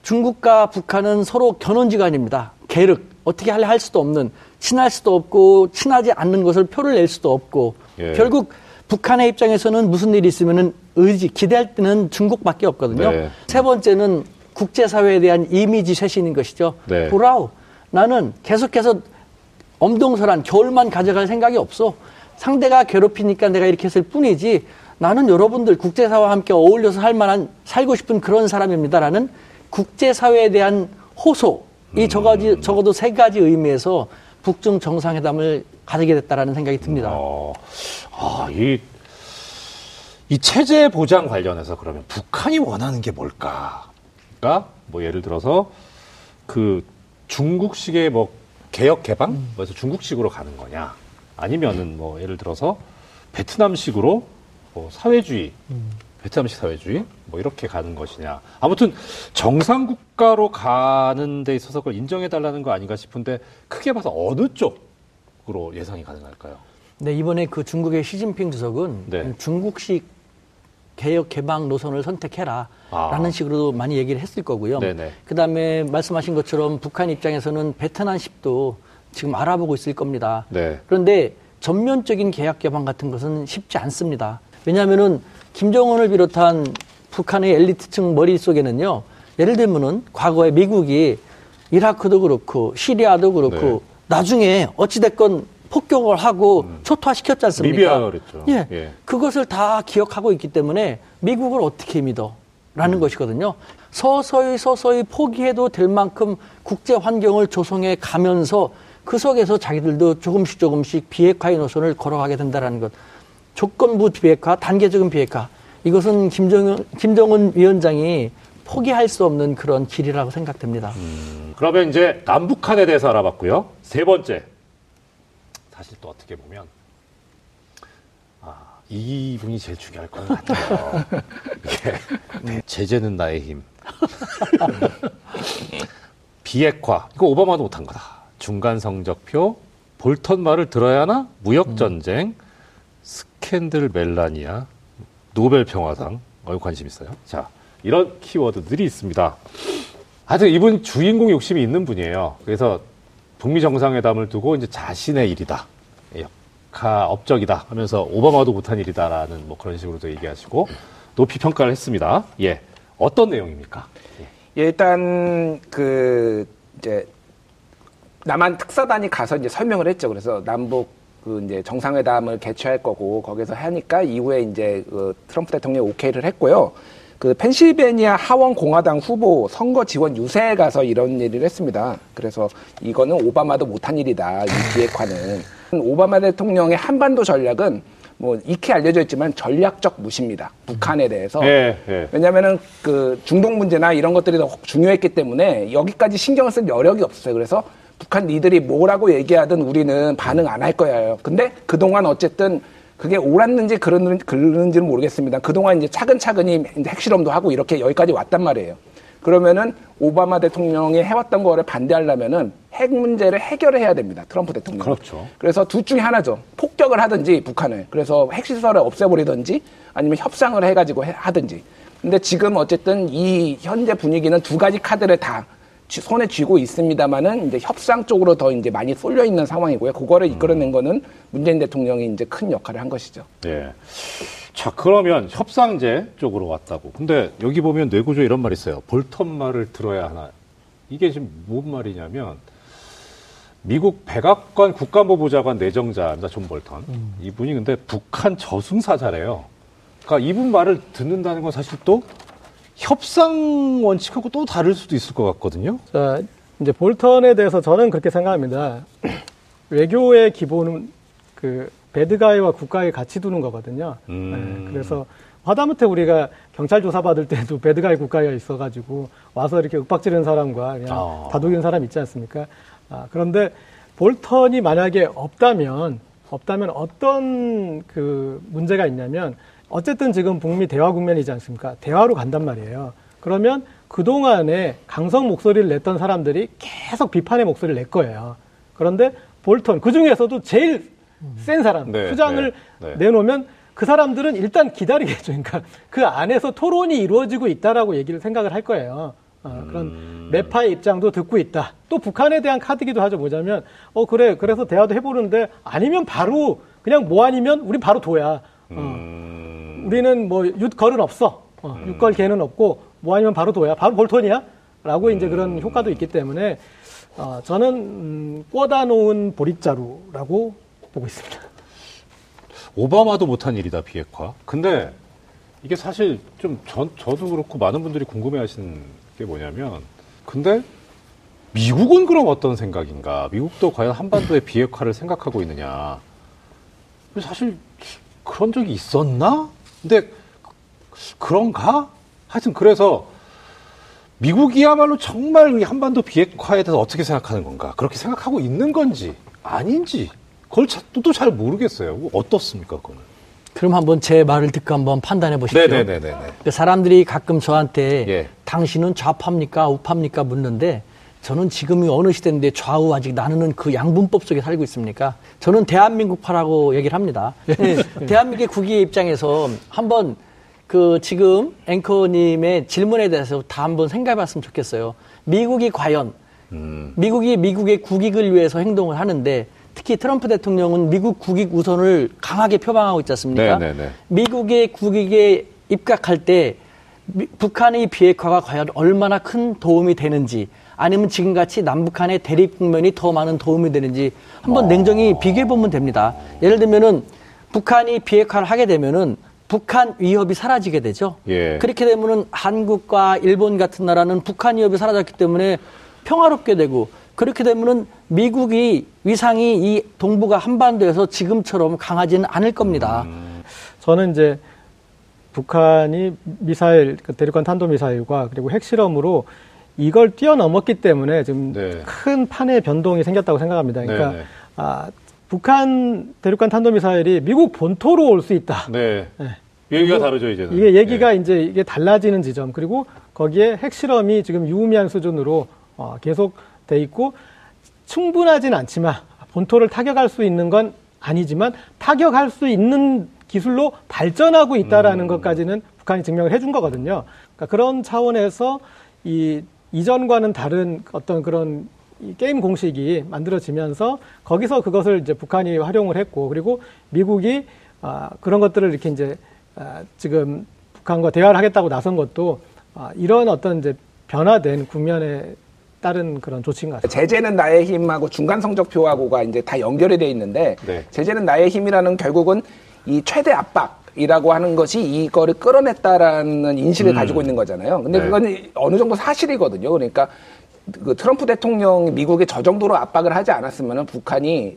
중국과 북한은 서로 견원지간입니다. 계륵 어떻게 할래 할 수도 없는 친할 수도 없고 친하지 않는 것을 표를 낼 수도 없고 예. 결국 북한의 입장에서는 무슨 일이 있으면은 의지 기대할 때는 중국밖에 없거든요. 네. 세 번째는 국제사회에 대한 이미지 쇄신인 것이죠. 네. 보라우 나는 계속해서 엄동설한 겨울만 가져갈 생각이 없어. 상대가 괴롭히니까 내가 이렇게 했을 뿐이지 나는 여러분들 국제사회와 함께 어울려서 살 만한 살고 싶은 그런 사람입니다라는 국제사회에 대한 호소 이 저가지, 적어도 세 가지 의미에서 북중 정상회담을 가지게 됐다라는 생각이 듭니다. 어, 아, 이, 이 체제 보장 관련해서 그러면 북한이 원하는 게 뭘까? 그러니까 뭐 예를 들어서 그 중국식의 뭐 개혁 개방? 그래서 중국식으로 가는 거냐? 아니면은 뭐 예를 들어서 베트남식으로 뭐 사회주의 베트남식 사회주의 뭐 이렇게 가는 것이냐. 아무튼 정상 국가로 가는 데 있어서 그걸 인정해 달라는 거 아닌가 싶은데 크게 봐서 어느 쪽으로 예상이 가능할까요? 네, 이번에 그 중국의 시진핑 주석은 네. 중국식 개혁 개방 노선을 선택해라. 아. 라는 식으로 많이 얘기를 했을 거고요. 네네. 그 다음에 말씀하신 것처럼 북한 입장에서는 베트남식도 지금 알아보고 있을 겁니다. 네. 그런데 전면적인 계약 개방 같은 것은 쉽지 않습니다. 왜냐하면은 김정은을 비롯한 북한의 엘리트층 머릿속에는요, 예를 들면은 과거에 미국이 이라크도 그렇고 시리아도 그렇고 네. 나중에 어찌됐건 폭격을 하고 초토화시켰지 않습니까? 리비아 그랬죠. 예. 예. 그것을 다 기억하고 있기 때문에 미국을 어떻게 믿어? 라는 음. 것이거든요. 서서히 서서히 포기해도 될 만큼 국제 환경을 조성해 가면서 그 속에서 자기들도 조금씩 조금씩 비핵화의 노선을 걸어가게 된다는 것. 조건부 비핵화, 단계적인 비핵화. 이것은 김정은, 김정은 위원장이 포기할 수 없는 그런 길이라고 생각됩니다. 음, 그러면 이제 남북한에 대해서 알아봤고요. 세 번째. 사실 또 어떻게 보면 아, 이분이 제일 중요할 것 같아요. 이게 제재는 나의 힘. 비핵화. 이거 오바마도 못한 거다. 중간 성적표, 볼턴 말을 들어야 하나? 무역 전쟁, 스캔들 멜라니아, 노벨 평화상. 어, 관심 있어요. 자, 이런 키워드들이 있습니다. 하여튼 이분 주인공 욕심이 있는 분이에요. 그래서 북미 정상회담을 두고 이제 자신의 일이다. 역하 업적이다 하면서 오바마도 못한 일이다라는 뭐 그런 식으로도 얘기하시고 높이 평가를 했습니다. 예. 어떤 내용입니까? 예. 예, 일단 그 이제 남한 특사단이 가서 이제 설명을 했죠. 그래서 남북 그 이제 정상회담을 개최할 거고 거기서 하니까 이후에 이제 그 트럼프 대통령이 오케이를 했고요. 그 펜실베니아 하원 공화당 후보 선거 지원 유세에 가서 이런 얘기를 했습니다. 그래서 이거는 오바마도 못한 일이다. 이 비핵화는 오바마 대통령의 한반도 전략은 뭐 익히 알려져 있지만 전략적 무시입니다. 북한에 대해서. 예, 예. 왜냐면은 그 중동 문제나 이런 것들이 더 중요했기 때문에 여기까지 신경을 쓸 여력이 없어요. 그래서 북한 니들이 뭐라고 얘기하든 우리는 반응 안 할 거예요. 근데 그동안 어쨌든 그게 옳았는지 그러는, 그러는지는 모르겠습니다. 그동안 이제 차근차근히 이제 핵실험도 하고 이렇게 여기까지 왔단 말이에요. 그러면은 오바마 대통령이 해왔던 거를 반대하려면은 핵 문제를 해결해야 됩니다. 트럼프 대통령. 그렇죠. 그래서 둘 중에 하나죠. 폭격을 하든지 북한을 그래서 핵시설을 없애버리든지 아니면 협상을 해가지고 해- 하든지. 근데 지금 어쨌든 이 현재 분위기는 두 가지 카드를 다 쥐- 손에 쥐고 있습니다만은 이제 협상 쪽으로 더 이제 많이 쏠려 있는 상황이고요. 그거를 이끌어낸 거는 문재인 대통령이 이제 큰 역할을 한 것이죠. 예. 자, 그러면 협상제 쪽으로 왔다고. 근데 여기 보면 뇌구조 이런 말 있어요. 볼턴 말을 들어야 하나. 이게 지금 뭔 말이냐면 미국 백악관 국가안보보좌관 내정자입니다. 존 볼턴. 이분이 근데 북한 저승사자래요. 그러니까 이분 말을 듣는다는 건 사실 또 협상 원칙하고 또 다를 수도 있을 것 같거든요. 자, 이제 볼턴에 대해서 저는 그렇게 생각합니다. 외교의 기본은 그 배드가이와 굿가이 같이 두는 거거든요. 음. 네, 그래서 하다못해 우리가 경찰 조사 받을 때도 배드가이 굿가이가 있어가지고 와서 이렇게 윽박지르는 사람과 그냥 아. 다독이는 사람 있지 않습니까? 아, 그런데 볼턴이 만약에 없다면 없다면 어떤 그 문제가 있냐면 어쨌든 지금 북미 대화 국면이지 않습니까? 대화로 간단 말이에요. 그러면 그동안에 강성 목소리를 냈던 사람들이 계속 비판의 목소리를 낼 거예요. 그런데 볼턴, 그 중에서도 제일 센 사람, 네, 투장을 네, 네. 내놓으면 그 사람들은 일단 기다리겠죠. 그러니까 그 안에서 토론이 이루어지고 있다라고 얘기를 생각을 할 거예요. 어, 그런 매파의 입장도 듣고 있다. 또 북한에 대한 카드기도 하죠. 뭐냐면, 어, 그래. 그래서 대화도 해보는데 아니면 바로 그냥 뭐 아니면 우리 바로 도야. 어, 음, 우리는 뭐 육걸은 없어. 어, 육걸 개는 없고 뭐 아니면 바로 도야. 바로 볼턴이야. 라고 이제 그런 효과도 있기 때문에 어, 저는 음, 꽂아 놓은 보릿자루라고 보고 있습니다. 오바마도 못한 일이다 비핵화. 근데 이게 사실 좀 전, 저도 그렇고 많은 분들이 궁금해하시는 게 뭐냐면, 근데 미국은 그럼 어떤 생각인가? 미국도 과연 한반도의 비핵화를 생각하고 있느냐? 사실 그런 적이 있었나? 근데 그런가? 하여튼 그래서 미국이야말로 정말 이 한반도 비핵화에 대해서 어떻게 생각하는 건가? 그렇게 생각하고 있는 건지 아닌지 그걸 또 잘 모르겠어요. 어떻습니까, 그거는? 그럼 한번 제 말을 듣고 한번 판단해 보십시오. 네네네네. 그 사람들이 가끔 저한테 예. 당신은 좌파입니까 우파입니까 묻는데 저는 지금이 어느 시대인데 좌우 아직 나누는 그 양분법 속에 살고 있습니까? 저는 대한민국파라고 얘기를 합니다. 네, 대한민국의 국기의 입장에서 한번 그 지금 앵커님의 질문에 대해서 다 한번 생각해 봤으면 좋겠어요. 미국이 과연 음. 미국이 미국의 국익을 위해서 행동을 하는데 특히 트럼프 대통령은 미국 국익 우선을 강하게 표방하고 있지 않습니까? 네네네. 미국의 국익에 입각할 때 미- 북한의 비핵화가 과연 얼마나 큰 도움이 되는지 아니면 지금같이 남북한의 대립 국면이 더 많은 도움이 되는지 한번 냉정히 비교해 보면 됩니다. 예를 들면은 북한이 비핵화를 하게 되면은 북한 위협이 사라지게 되죠. 예. 그렇게 되면은 한국과 일본 같은 나라는 북한 위협이 사라졌기 때문에 평화롭게 되고 그렇게 되면은 미국이 위상이 이 동북아 한반도에서 지금처럼 강하지는 않을 겁니다. 저는 이제 북한이 미사일, 그 대륙간 탄도미사일과 그리고 핵실험으로 이걸 뛰어넘었기 때문에 지금 네. 큰 판의 변동이 생겼다고 생각합니다. 그러니까 네네. 아, 북한 대륙간 탄도미사일이 미국 본토로 올 수 있다. 네. 네. 얘기가 다르죠, 이제는. 이게 얘기가 예. 이제 이게 달라지는 지점 그리고 거기에 핵실험이 지금 유의미한 수준으로 어, 계속 돼 있고 충분하진 않지만 본토를 타격할 수 있는 건 아니지만 타격할 수 있는 기술로 발전하고 음. 있다라는 것까지는 북한이 증명을 해준 거거든요. 그러니까 그런 차원에서 이 이전과는 다른 어떤 그런 이 게임 공식이 만들어지면서 거기서 그것을 이제 북한이 활용을 했고 그리고 미국이 아, 그런 것들을 이렇게 이제 아, 지금 북한과 대화를 하겠다고 나선 것도 아, 이런 어떤 이제 변화된 국면에 따른 그런 조치인 것 같습니다. 제재는 나의 힘하고 중간 성적표하고가 이제 다 연결이 돼 있는데 네. 제재는 나의 힘이라는 결국은 이 최대 압박 이라고 하는 것이 이거를 끌어냈다라는 인식을 가지고 있는 거잖아요. 근데 네. 그건 어느 정도 사실이거든요. 그러니까 그 트럼프 대통령 미국에 저 정도로 압박을 하지 않았으면 북한이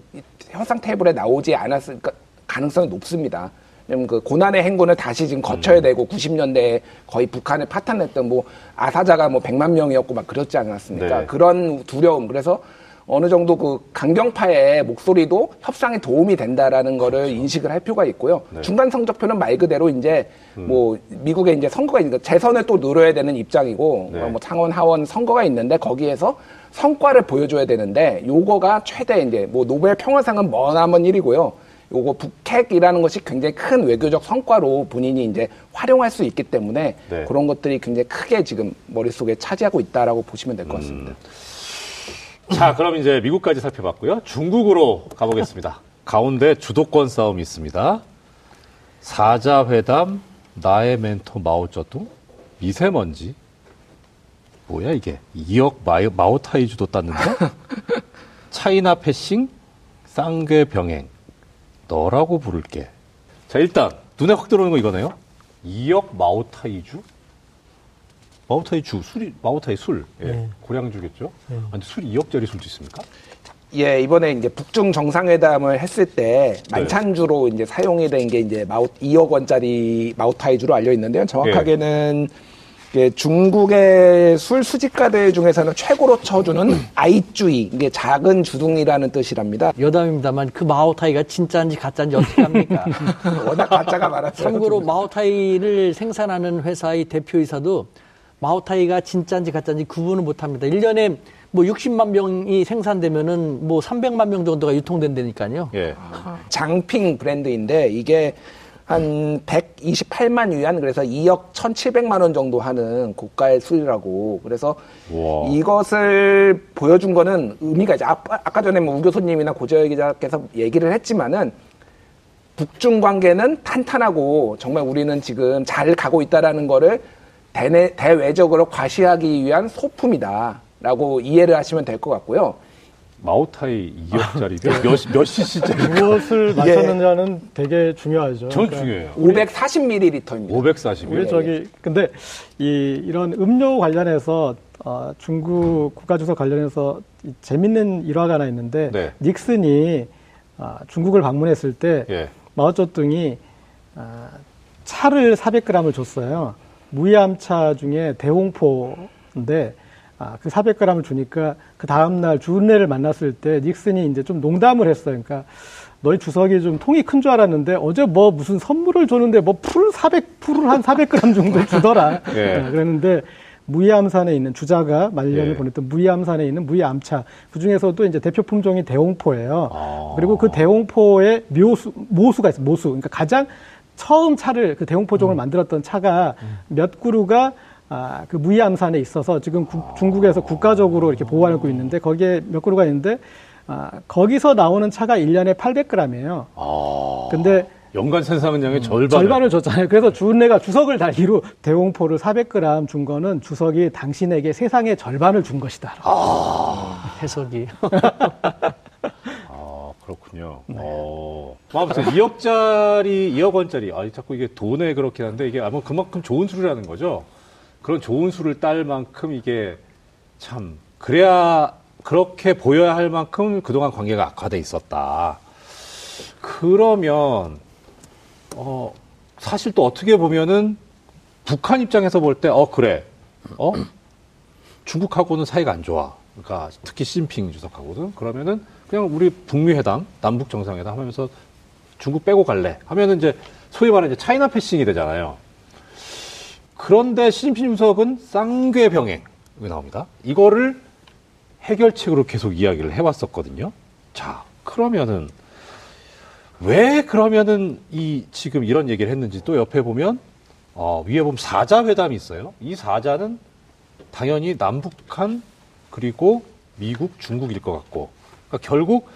협상 테이블에 나오지 않았을 까- 가능성이 높습니다. 왜냐면 그 고난의 행군을 다시 지금 거쳐야 되고 90년대에 거의 북한을 파탄냈던 뭐 아사자가 뭐 100만 명이었고 막 그렇지 않았습니까? 네. 그런 두려움. 그래서 어느 정도 그 강경파의 목소리도 협상에 도움이 된다라는 거를 인식을 할 필요가 있고요. 그렇죠. 네. 중간 성적표는 말 그대로 이제 음. 뭐 미국에 이제 선거가 있으니까 재선을 또 누려야 되는 입장이고 네. 어, 뭐 상원 하원 선거가 있는데 거기에서 성과를 보여줘야 되는데 요거가 최대 이제 뭐 노벨 평화상은 머나먼 일이고요. 요거 북핵이라는 것이 굉장히 큰 외교적 성과로 본인이 이제 활용할 수 있기 때문에 네. 그런 것들이 굉장히 크게 지금 머릿속에 차지하고 있다라고 보시면 될 것 같습니다. 자, 그럼 이제 미국까지 살펴봤고요. 중국으로 가보겠습니다. 가운데 주도권 싸움이 있습니다. 사자회담, 나의 멘토 마오쩌둥, 미세먼지. 뭐야 이게? 2억 마이, 마오타이 주도 땄는데? China passing, 쌍궤 병행. 너라고 부를게. 자, 일단 눈에 확 들어오는 거 이거네요. 2억 마오타이주? 마오타이 주, 술이, 마오타이 술. 예, 네. 고량주겠죠? 아, 근데 술이 2억짜리 술도 있습니까? 예, 이번에 이제 북중 정상회담을 했을 때 네. 만찬주로 이제 사용이 된 게 이제 마우 2억 원짜리 마우타이주로 알려 있는데요. 정확하게는 이게 중국의 술 수집가들 중에서는 최고로 쳐주는 아이쭈이 이게 작은 주둥이라는 뜻이랍니다. 여담입니다만 그 마오타이가 진짜인지 가짜인지 어떻게 합니까? 워낙 가짜가 많았어요. 참고로 마오타이를 생산하는 회사의 대표이사도 마오타이가 진짜인지 가짜인지 구분을 못 합니다. 1년에 뭐 60만 명이 생산되면은 뭐 300만 명 정도가 유통된다니까요. 예. 장핑 브랜드인데 이게 한 128만 위안 그래서 2억 1,700만 원 정도 하는 고가의 술이라고 그래서 우와. 이것을 보여준 거는 의미가 이제 아까, 아까 전에 뭐 우교수님이나 고재열 기자께서 얘기를 했지만은 북중 관계는 탄탄하고 정말 우리는 지금 잘 가고 있다라는 거를 대내, 대외적으로 과시하기 위한 소품이다라고 이해를 하시면 될 것 같고요. 마오타이 2억짜리 몇, 몇 cc짜리? 무엇을 맞췄느냐는 되게 중요하죠. 전 그러니까 중요해요. 540ml입니다. 540이. 우리 저기 근데 이 이런 음료 관련해서 어, 중국 국가주석 관련해서 이 재밌는 일화가 하나 있는데 네. 닉슨이 아, 중국을 방문했을 때 예. 마오쩌둥이 아, 차를 400g을 줬어요. 무이암차 중에 대홍포인데 아, 그 400g을 주니까 그 다음날 주은혜를 만났을 때 닉슨이 이제 좀 농담을 했어요. 그러니까 너희 주석이 좀 통이 큰 줄 알았는데 어제 뭐 무슨 선물을 줬는데 뭐 풀 400, 풀을 한 400g 정도 주더라. 예. 네, 그랬는데 무이암산에 있는 주자가 말년을 예. 보냈던 무이암산에 있는 무이암차 그 중에서도 이제 대표 품종이 대홍포예요. 아. 그리고 그 대홍포의 묘수 모수가 있어요. 모수. 그러니까 가장 처음 차를 그 대홍포종을 만들었던 차가 몇 그루가 아, 그 무이암산에 있어서 지금 국- 중국에서 국가적으로 이렇게 보호하고 있는데 거기에 몇 그루가 있는데 아, 거기서 나오는 차가 1년에 800g이에요. 아. 근데 연간 생산량의 절반을. 절반을 줬잖아요. 그래서 주은혜가 주석을 달기로 대홍포를 400g 준 거는 주석이 당신에게 세상의 절반을 준 것이다. 해석이. 아, 그렇군요. 어. 뭐 아무튼 2억짜리, 2억 원짜리. 아, 자꾸 이게 돈에 그렇긴 한데 이게 아마 그만큼 좋은 술이라는 거죠. 그런 좋은 술을 딸 만큼 이게 참, 그래야, 그렇게 보여야 할 만큼 그동안 관계가 악화돼 있었다. 그러면, 어, 사실 또 어떻게 보면은 북한 입장에서 볼 때, 어, 그래. 어? 중국하고는 사이가 안 좋아. 그러니까 특히 시진핑 주석하고는 그러면은 그냥 우리 북미 회담, 남북 정상회담 하면서 중국 빼고 갈래 하면은 이제 소위 말하는 이제 차이나 패싱이 되잖아요. 그런데 시진핑 주석은 쌍궤 병행이 나옵니다. 이거를 해결책으로 계속 이야기를 해왔었거든요. 자, 그러면은 왜 그러면은 이 지금 이런 얘기를 했는지 또 옆에 보면 어, 위에 보면 사자 회담이 있어요. 이 사자는 당연히 남북한 그리고 미국, 중국일 것 같고 그러니까 결국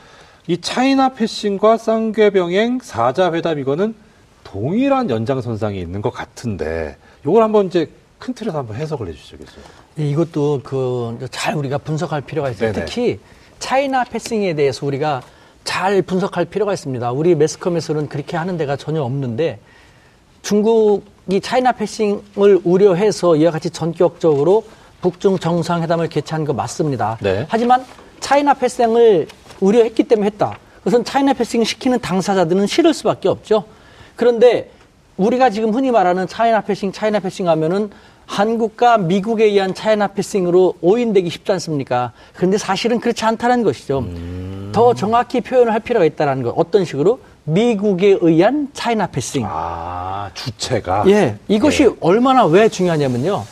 이 차이나 패싱과 쌍궤병행 사자 회담 이거는 동일한 연장선상에 있는 것 같은데 이걸 한번 이제 큰 틀에서 한번 해석을 해주시겠어요? 네, 이것도 그 잘 우리가 분석할 필요가 있어요. 네네. 특히 차이나 패싱에 대해서 우리가 잘 분석할 필요가 있습니다. 우리 매스컴에서는 그렇게 하는 데가 전혀 없는데 중국이 차이나 패싱을 우려해서 이와 같이 전격적으로 북중 정상회담을 개최한 거 맞습니다. 네. 하지만 차이나 패싱을 우려했기 때문에 했다. 그것은 차이나 패싱 시키는 당사자들은 싫을 수밖에 없죠. 그런데 우리가 지금 흔히 말하는 차이나 패싱, 차이나 패싱 하면은 한국과 미국에 의한 차이나 패싱으로 오인되기 쉽지 않습니까? 그런데 사실은 그렇지 않다는 것이죠. 더 정확히 표현을 할 필요가 있다는 것. 어떤 식으로? 미국에 의한 차이나 패싱. 아 주체가 예, 이것이 예. 얼마나 왜 중요하냐면요.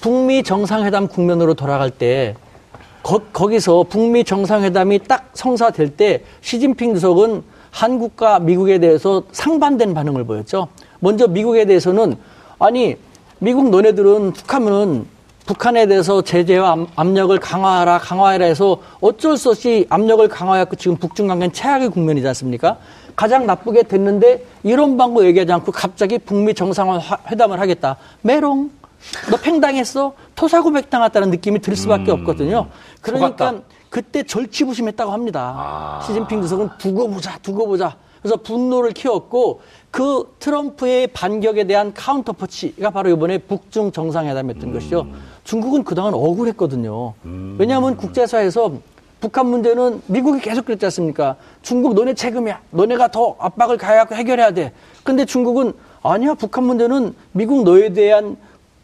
북미 정상회담 국면으로 돌아갈 때 거, 거기서 북미 정상회담이 딱 성사될 때 시진핑 주석은 한국과 미국에 대해서 상반된 반응을 보였죠. 먼저 미국에 대해서는 아니 미국 너네들은 북하면은 북한에 대해서 제재와 압- 압력을 강화하라 강화해라 해서 어쩔 수 없이 압력을 강화해갖고 지금 북중 관계는 최악의 국면이지 않습니까? 가장 나쁘게 됐는데 이런 방법 얘기하지 않고 갑자기 북미 정상회담을 하겠다. 메롱. 너 팽당했어? 토사구팽 당했다는 느낌이 들 수밖에 없거든요. 그러니까 속았다. 그때 절치부심했다고 합니다. 아. 시진핑 주석은 두고 보자, 두고 보자. 그래서 분노를 키웠고 그 트럼프의 반격에 대한 counter punch가 바로 이번에 북중 정상회담이었던 것이죠. 중국은 그동안 억울했거든요. 왜냐하면 국제사회에서 북한 문제는 미국이 계속 그랬지 않습니까? 중국 너네 책임이야. 너네가 더 압박을 가해갖고 해결해야 돼. 근데 중국은 아니야. 북한 문제는 미국 너에 대한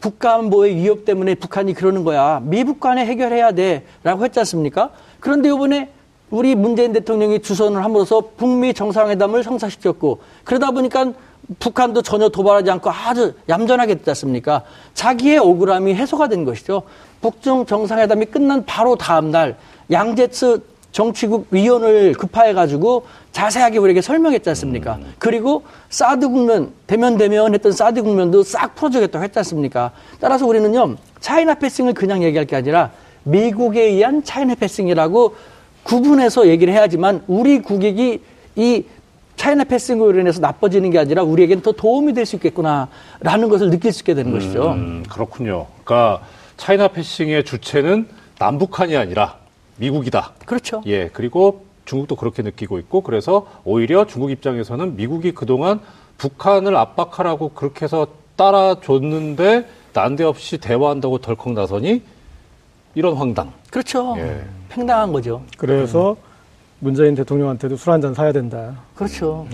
북한보의 위협 때문에 북한이 그러는 거야. 미북 간에 해결해야 돼. 라고 했지 않습니까? 그런데 이번에 우리 문재인 대통령이 주선을 함으로써 북미 정상회담을 성사시켰고 그러다 보니까 북한도 전혀 도발하지 않고 아주 얌전하게 됐지 않습니까? 자기의 억울함이 해소가 된 것이죠. 북중 정상회담이 끝난 바로 다음 날 양재츠 정치국 위원을 급파해가지고 자세하게 우리에게 설명했지 않습니까? 그리고 사드 국면, 대면 대면 했던 사드 국면도 싹 풀어주겠다고 했지 않습니까? 따라서 우리는요, 차이나 패싱을 그냥 얘기할 게 아니라 미국에 의한 차이나 패싱이라고 구분해서 얘기를 해야지만 우리 국익이 이 차이나 패싱으로 인해서 나빠지는 게 아니라 우리에게는 더 도움이 될 수 있겠구나라는 것을 느낄 수 있게 되는 것이죠. 음, 그렇군요. 그러니까 차이나 패싱의 주체는 남북한이 아니라 미국이다. 그렇죠. 예, 그리고 중국도 그렇게 느끼고 있고 그래서 오히려 중국 입장에서는 미국이 그동안 북한을 압박하라고 그렇게 해서 따라줬는데 난데없이 대화한다고 덜컥 나서니 이런 황당. 그렇죠. 예. 팽당한 거죠. 그래서 문재인 대통령한테도 술 한 잔 사야 된다. 그렇죠.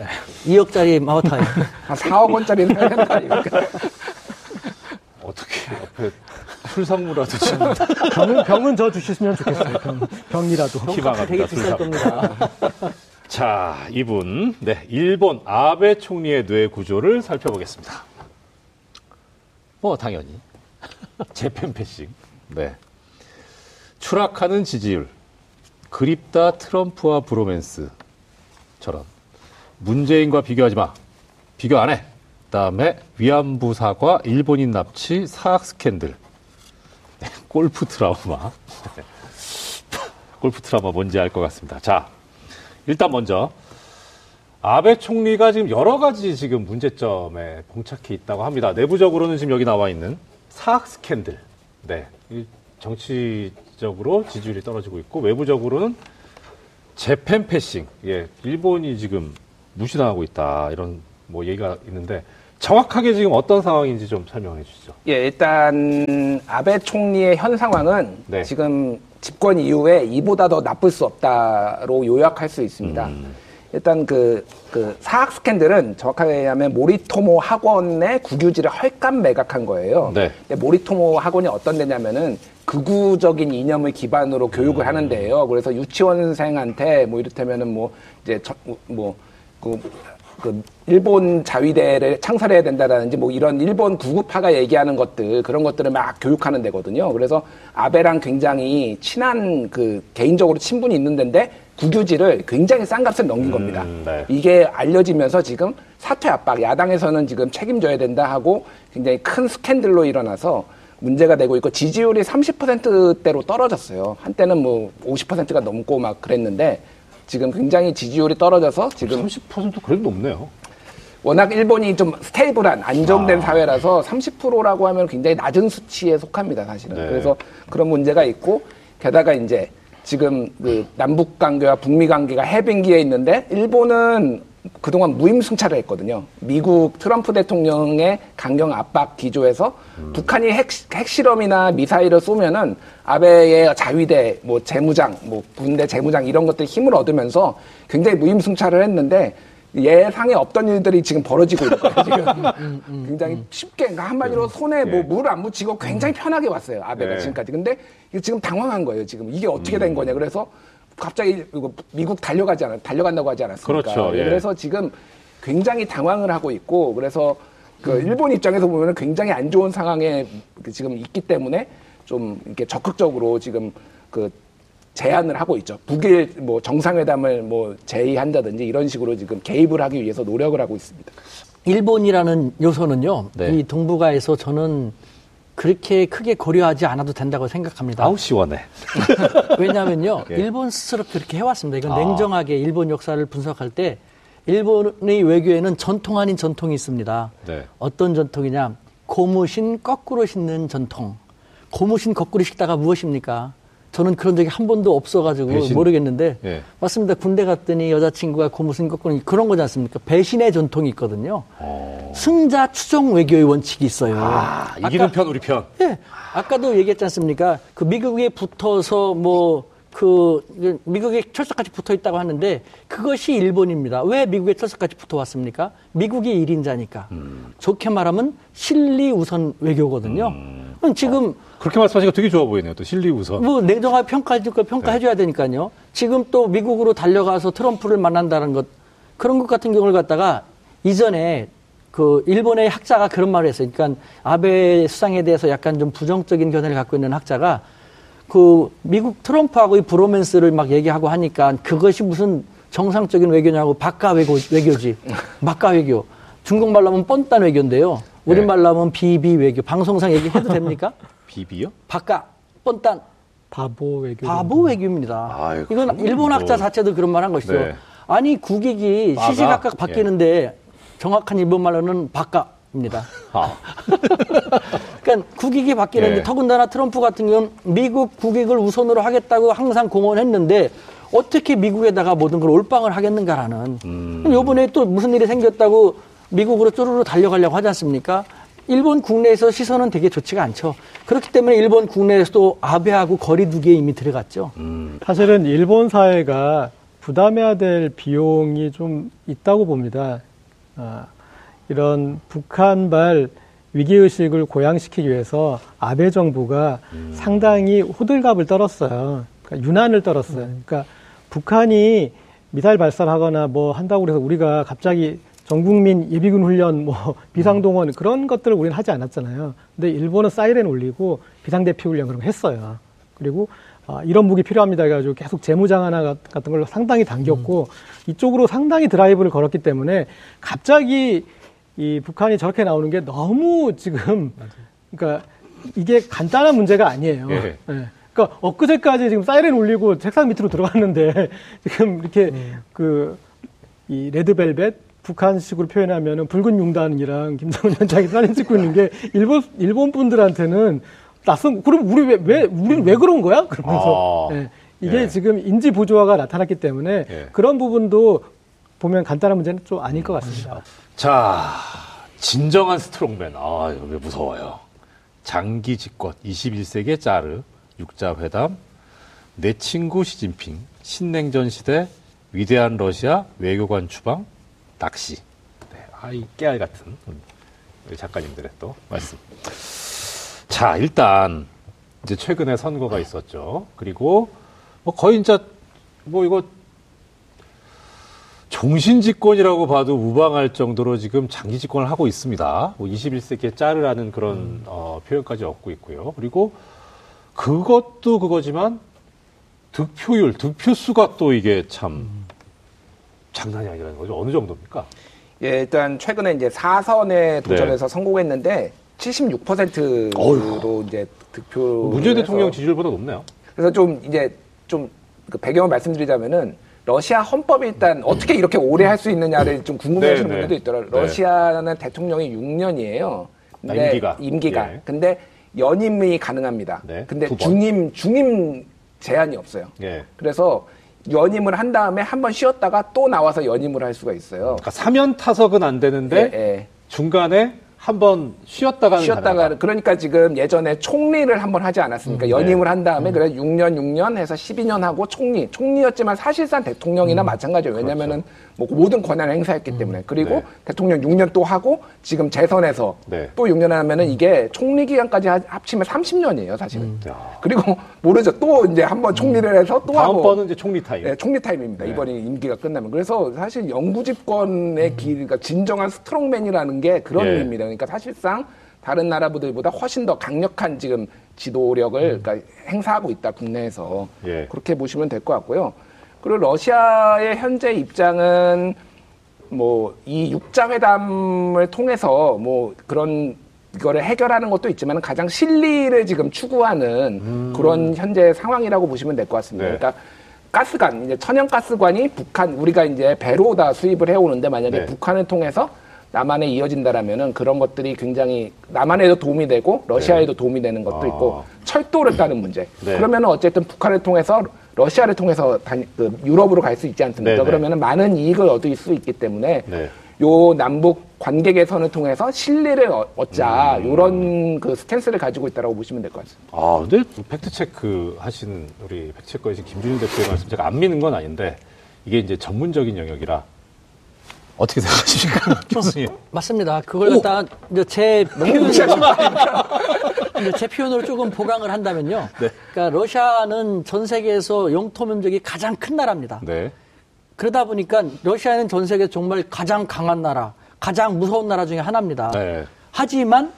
2억짜리 마오타이. 한 4억 원짜리는 해야 된다. 어떻게 옆에 술 선물라도 좀 병은, 병은 저 주시면 좋겠어요. 병, 병이라도. 희망합니다. 되게 비쌀 술 겁니다. 자, 이분, 네, 일본 아베 총리의 뇌 구조를 살펴보겠습니다. 뭐, 당연히. 재팬 패싱. 네. 추락하는 지지율. 그립다 트럼프와 브로맨스. 저런. 문재인과 비교하지 마. 비교 안 해. 다음에 위안부 사과, 일본인 납치, 사학 스캔들. 네, 골프 트라우마. 네. 골프 트라우마 뭔지 알 것 같습니다. 자, 일단 먼저 아베 총리가 지금 여러 가지 지금 문제점에 봉착해 있다고 합니다. 내부적으로는 지금 여기 나와 있는 사학 스캔들. 네. 이 정치적으로 지지율이 떨어지고 있고 외부적으로는 재팬 패싱. 예. 일본이 지금 무시당하고 있다. 이런 뭐 얘기가 있는데 정확하게 지금 어떤 상황인지 좀 설명해 주시죠. 예, 일단 아베 총리의 현 상황은 네. 지금 집권 이후에 이보다 더 나쁠 수 없다로 요약할 수 있습니다. 음. 일단 그, 그 사학 스캔들은 정확하게 얘기하면 모리토모 학원의 국유지를 헐값 매각한 거예요. 네. 근데 모리토모 학원이 어떤 데냐면은 극우적인 이념을 기반으로 음. 교육을 하는데요. 그래서 유치원생한테 뭐 이를테면은 뭐 이제 저, 뭐, 그, 그 일본 자위대를 창설해야 된다라든지 뭐 이런 일본 구구파가 얘기하는 것들 그런 것들을 막 교육하는 데거든요. 그래서 아베랑 굉장히 친한 그 개인적으로 친분이 있는 데인데 국유지를 굉장히 싼 값을 넘긴 겁니다. 네. 이게 알려지면서 지금 사퇴 압박, 야당에서는 지금 책임져야 된다 하고 굉장히 큰 스캔들로 일어나서 문제가 되고 있고 지지율이 30%대로 떨어졌어요. 한때는 뭐 50%가 넘고 막 그랬는데 지금 굉장히 지지율이 떨어져서 지금 30% 그래도 높네요. 워낙 일본이 좀 stable한 안정된 아. 사회라서 30%라고 하면 굉장히 낮은 수치에 속합니다, 사실은. 네. 그래서 그런 문제가 있고 게다가 이제 지금 그 남북 관계와 북미 관계가 해빙기에 있는데 일본은 그동안 무임승차를 했거든요. 미국 트럼프 대통령의 강경 압박 기조에서 북한이 핵, 핵실험이나 미사일을 쏘면은 아베의 자위대, 뭐 재무장, 뭐 군대 재무장 이런 것들 힘을 얻으면서 굉장히 무임승차를 했는데 예상에 없던 일들이 지금 벌어지고 있는 거예요, 지금. 굉장히 쉽게, 그러니까 한마디로 손에 뭐 예. 물안 묻히고 굉장히 편하게 왔어요, 아베가 네. 지금까지. 근데 지금 당황한 거예요, 지금. 이게 어떻게 된 거냐. 그래서 갑자기 미국 달려가지 않았, 달려간다고 하지 않았습니까? 그렇죠, 예. 그래서 지금 굉장히 당황을 하고 있고, 그래서 그 일본 입장에서 보면 굉장히 안 좋은 상황에 그 지금 있기 때문에 좀 이렇게 적극적으로 지금 그 제안을 하고 있죠. 북일 뭐 정상회담을 뭐 제의한다든지 이런 식으로 지금 개입을 하기 위해서 노력을 하고 있습니다. 일본이라는 요소는요. 네. 이 동북아에서 저는 그렇게 크게 고려하지 않아도 된다고 생각합니다. 아우 시원해. 왜냐하면요, 예. 일본 스스로 그렇게 해왔습니다. 이건 아. 냉정하게 일본 역사를 분석할 때 일본의 외교에는 전통 아닌 전통이 있습니다. 네. 어떤 전통이냐? 고무신 거꾸로 신는 전통. 고무신 거꾸로 신다가 무엇입니까? 저는 그런 적이 한 번도 없어가지고 배신. 모르겠는데 예. 맞습니다. 군대 갔더니 여자친구가 고무신 거꾸로 그런 거지 않습니까? 배신의 전통이 있거든요. 승자 추종 외교의 원칙이 있어요. 아, 이기는 편 우리 편. 예. 아까도 얘기했지 않습니까? 그 미국에 붙어서 뭐, 그, 미국에 철석같이 붙어 있다고 하는데 그것이 일본입니다. 왜 미국에 철석같이 붙어 왔습니까? 미국이 일인자니까 좋게 말하면 실리 우선 외교거든요. 그럼 지금 그렇게 말씀하시니까 되게 좋아 보이네요. 또 실리 우선. 뭐 냉정하게 평가해줄 거 평가해줘야 되니까요. 지금 또 미국으로 달려가서 트럼프를 만난다는 것 그런 것 같은 경우를 갖다가 이전에 그 일본의 학자가 그런 말을 했어요. 그러니까 아베 수상에 대해서 약간 좀 부정적인 견해를 갖고 있는 학자가 그 미국 트럼프하고의 브로맨스를 막 얘기하고 하니까 그것이 무슨 정상적인 외교냐고 바까 외교, 외교지. 바까 외교. 중국말로 하면 뻔딴 외교인데요. 우리말로 하면 비비 외교. 방송상 얘기해도 됩니까? 비비요? 바까, 뻔딴. 바보 외교. 바보 외교입니다. 아유, 이건 일본 학자 뭐. 자체도 그런 말 한 것이죠. 네. 아니 국익이 바가? 시시각각 바뀌는데 정확한 일본 말로는 바까입니다. 아. 그러니까 국익이 바뀌는데 예. 더군다나 트럼프 같은 경우는 미국 국익을 우선으로 하겠다고 항상 공언했는데 어떻게 미국에다가 모든 걸 올빵을 하겠는가라는. 음. 요번에 또 무슨 일이 생겼다고 미국으로 쪼르르 달려가려고 하지 않습니까? 일본 국내에서 시선은 되게 좋지가 않죠. 그렇기 때문에 일본 국내에서도 아베하고 거리두기에 이미 들어갔죠. 사실은 일본 사회가 부담해야 될 비용이 좀 있다고 봅니다. 아, 이런 북한발 위기의식을 고양시키기 위해서 아베 정부가 상당히 호들갑을 떨었어요. 그러니까 유난을 떨었어요. 그러니까 북한이 미사일 발사를 하거나 뭐 한다고 그래서 우리가 갑자기 전국민 예비군 훈련, 뭐 비상동원 그런 것들을 우리는 하지 않았잖아요. 근데 일본은 사이렌 울리고 비상대피 훈련 그런 거 했어요. 그리고 아, 이런 무기 필요합니다 해가지고 계속 재무장 하나 같은 걸 상당히 당겼고 이쪽으로 상당히 드라이브를 걸었기 때문에 갑자기 이 북한이 저렇게 나오는 게 너무 지금 그러니까 이게 간단한 문제가 아니에요. 예. 예. 그러니까 엊그제까지 지금 사이렌 울리고 책상 밑으로 들어갔는데 지금 이렇게 그이 레드벨벳 북한식으로 표현하면은 붉은 융단이랑 김정은 위원장이 사진 찍고 있는 게 일본 일본 분들한테는 낯선 그럼 우리 왜 왜 우리는 왜 그런 거야? 그러면서 아. 예. 이게 예. 지금 인지 부조화가 나타났기 때문에 예. 그런 부분도 보면 간단한 문제는 좀 아닐 것 같습니다. 자, 진정한 스트롱맨. 아, 여기 무서워요. 장기 집권, 21세기의 짜르, 육자 회담, 내 친구 시진핑, 신냉전 시대, 위대한 러시아, 외교관 추방, 낚시. 네, 아이, 깨알 같은 우리 작가님들의 또 말씀. 자, 일단, 이제 최근에 선거가 있었죠. 그리고, 뭐 거의 이제, 뭐 이거 종신 집권이라고 봐도 무방할 정도로 지금 장기 집권을 하고 있습니다. 뭐 21세기의 짜르라는 그런 어, 표현까지 얻고 있고요. 그리고 그것도 그거지만 득표율, 득표수가 또 이게 참 장난이 아니라는 거죠. 어느 정도입니까? 예, 일단 최근에 이제 4선에 도전해서 성공했는데 76%로 이제 득표. 문재인 대통령 지지율보다 높네요. 그래서 좀 이제 좀 그 배경을 말씀드리자면은 러시아 헌법이 일단 어떻게 이렇게 오래 할 수 있느냐를 좀 궁금해하시는 네, 네. 분들도 있더라고요. 네. 러시아는 대통령이 6년이에요. 아, 임기가. 임기가. 예. 근데 연임이 가능합니다. 네, 근데. 중임 중임 제한이 없어요. 예. 그래서 연임을 한 다음에 한 번 쉬었다가 또 나와서 연임을 할 수가 있어요. 그러니까 사면 타석은 안 되는데 예, 예. 중간에 한번 쉬었다 가는 쉬었다가 가능하다. 그러니까 지금 예전에 총리를 한번 하지 않았습니까? 음, 연임을 네. 한 다음에 그래 6년 6년 해서 12년 하고 총리 총리였지만 사실상 대통령이나 마찬가지예요. 왜냐면은 뭐 모든 권한을 행사했기 때문에 그리고 네. 대통령 6년 또 하고 지금 재선에서 네. 또 6년 하면은 이게 총리 기간까지 하- 합치면 30년이에요, 사실은. 야. 그리고 모르죠. 또 이제 한번 총리를 해서 또 하고 다음번은 이제 총리 타임. 네, 총리 타임입니다. 네. 이번에 임기가 끝나면. 그래서 사실 영구 집권의 길, 그러니까 진정한 strongman이라는 게 그런 예. 의미입니다. 그러니까 사실상 다른 나라들보다 훨씬 더 강력한 지금 지도력을 그러니까 행사하고 있다 국내에서 예. 그렇게 보시면 될 것 같고요. 그리고 러시아의 현재 입장은 뭐 이 육자 회담을 통해서 뭐 그런 이거를 해결하는 것도 있지만 가장 실리를 지금 추구하는 그런 현재 상황이라고 보시면 될 것 같습니다. 음. 네. 그러니까 가스관 이제 천연가스관이 북한 우리가 이제 배로 다 수입을 해오는데 만약에 네. 북한을 통해서 남한에 이어진다라면은 그런 것들이 굉장히 남한에도 도움이 되고 러시아에도 도움이 되는 것도 아. 있고 철도를 따는 문제. 네. 그러면은 어쨌든 북한을 통해서 러시아를 통해서 다니, 그 유럽으로 갈 수 있지 않습니까? 네네. 그러면은 많은 이익을 얻을 수 있기 때문에 네. 요 남북 관계 개선을 통해서 신뢰를 얻- 얻자 음. 요런 그 스탠스를 가지고 있다라고 보시면 될 것 같습니다. 아, 근데 fact check 하시는 우리 fact check이신 김준일 대표의 말씀 제가 안 믿는 건 아닌데 이게 이제 전문적인 영역이라 어떻게 생각하십니까, 교수님? 맞습니다. 그걸 갖다가 제 표현으로 제 표현으로 조금 보강을 한다면요. 네. 그러니까 러시아는 전 세계에서 영토 면적이 가장 큰 나라입니다. 네. 그러다 보니까 러시아는 전 세계 정말 가장 강한 나라, 가장 무서운 나라 중에 하나입니다. 네. 하지만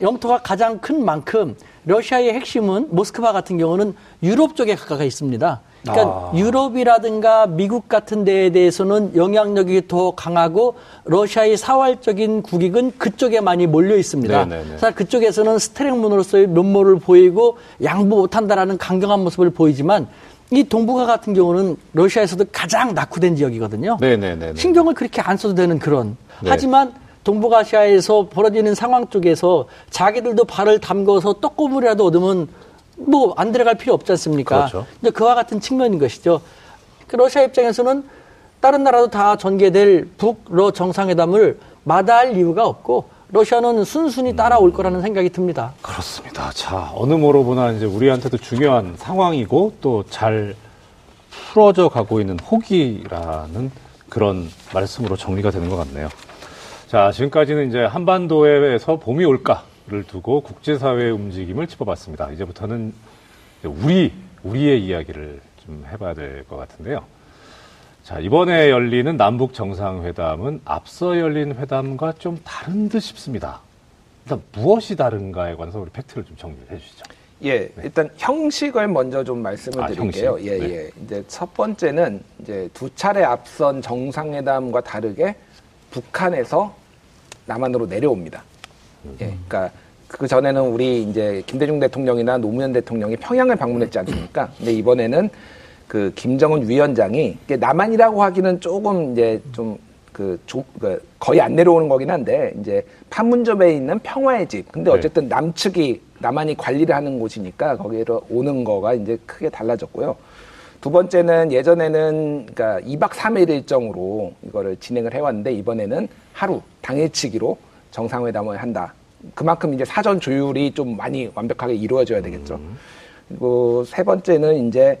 영토가 가장 큰 만큼 러시아의 핵심은 모스크바 같은 경우는 유럽 쪽에 가까이 있습니다. 그러니까 아. 유럽이라든가 미국 같은 데에 대해서는 영향력이 더 강하고 러시아의 사활적인 국익은 그쪽에 많이 몰려 있습니다. 네네네. 그래서 그쪽에서는 스트랭문으로서의 면모를 보이고 양보 못한다라는 강경한 모습을 보이지만 이 동북아 같은 경우는 러시아에서도 가장 낙후된 지역이거든요. 네네네. 신경을 그렇게 안 써도 되는 그런. 네. 하지만 동북아시아에서 벌어지는 상황 쪽에서 자기들도 발을 담궈서 떡고물이라도 얻으면 뭐 안 들어갈 필요 없지 않습니까? 그렇죠. 이제 그와 같은 측면인 것이죠. 그 러시아 입장에서는 다른 나라도 다 전개될 북러 정상회담을 마다할 이유가 없고 러시아는 순순히 따라올 거라는 생각이 듭니다. 그렇습니다. 자, 어느 뭐로 보나 이제 우리한테도 중요한 상황이고 또 잘 풀어져 가고 있는 호기라는 그런 말씀으로 정리가 되는 것 같네요. 자, 지금까지는 이제 한반도에서 봄이 올까 를 두고 국제사회의 움직임을 짚어봤습니다. 이제부터는 우리, 우리의 이야기를 좀 해봐야 될 것 같은데요. 자, 이번에 열리는 남북 정상회담은 앞서 열린 회담과 좀 다른 듯 싶습니다. 일단 무엇이 다른가에 관해서 우리 팩트를 좀 정리해 주시죠. 예, 일단 형식을 먼저 좀 말씀을 아, 드릴게요. 형식. 예, 네. 예. 이제 첫 번째는 이제 두 차례 앞선 정상회담과 다르게 북한에서 남한으로 내려옵니다. 예, 그러니까 그 전에는 우리 이제 김대중 대통령이나 노무현 대통령이 평양을 방문했지 않습니까? 근데 이번에는 그 김정은 위원장이 남한이라고 하기는 조금 이제 좀 그, 조, 그 거의 안 내려오는 거긴 한데 이제 판문점에 있는 평화의 집. 근데 네. 어쨌든 남측이 남한이 관리를 하는 곳이니까 거기로 오는 거가 이제 크게 달라졌고요. 두 번째는 예전에는 그러니까 2박 3일 일정으로 이거를 진행을 해왔는데 이번에는 하루 당일치기로 정상회담을 한다. 그만큼 이제 사전 조율이 좀 많이 완벽하게 이루어져야 되겠죠. 그리고 세 번째는 이제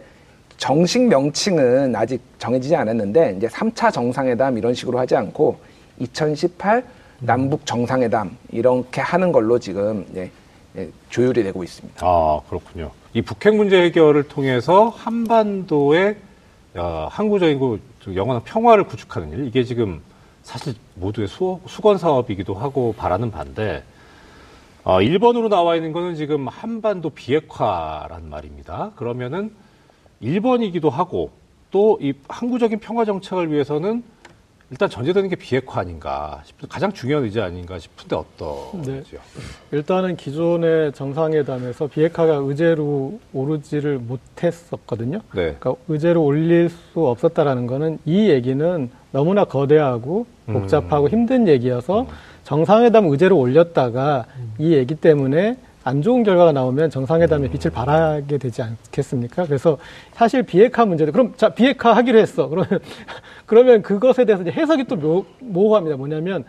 정식 명칭은 아직 정해지지 않았는데 이제 3차 정상회담 이런 식으로 하지 않고 2018 남북 정상회담 이렇게 하는 걸로 지금 예, 예, 조율이 되고 있습니다. 아, 그렇군요. 이 북핵 문제 해결을 통해서 한반도의 어, 항구적인 그 영원한 평화를 구축하는 일, 이게 지금 사실 모두의 수, 수건 사업이기도 하고 바라는 반대, 어, 1번으로 나와 있는 거는 지금 한반도 비핵화란 말입니다. 그러면은 1번이기도 하고 또 이 항구적인 평화 정착을 위해서는 일단 전제되는 게 비핵화 아닌가 싶은 가장 중요한 의제 아닌가 싶은데 어떠지요? 일단은 기존의 정상회담에서 비핵화가 의제로 오르지를 못했었거든요. 네. 그러니까 의제로 올릴 수 없었다라는 거는 이 얘기는 너무나 거대하고 복잡하고 음. 힘든 얘기여서 정상회담 의제로 올렸다가 이 얘기 때문에 안 좋은 결과가 나오면 정상회담에 빛을 발하게 되지 않겠습니까? 그래서 사실 비핵화 문제도 그럼 자 비핵화 하기로 했어. 그러면 그러면 그것에 대해서 이제 해석이 또 모, 모호합니다. 뭐냐면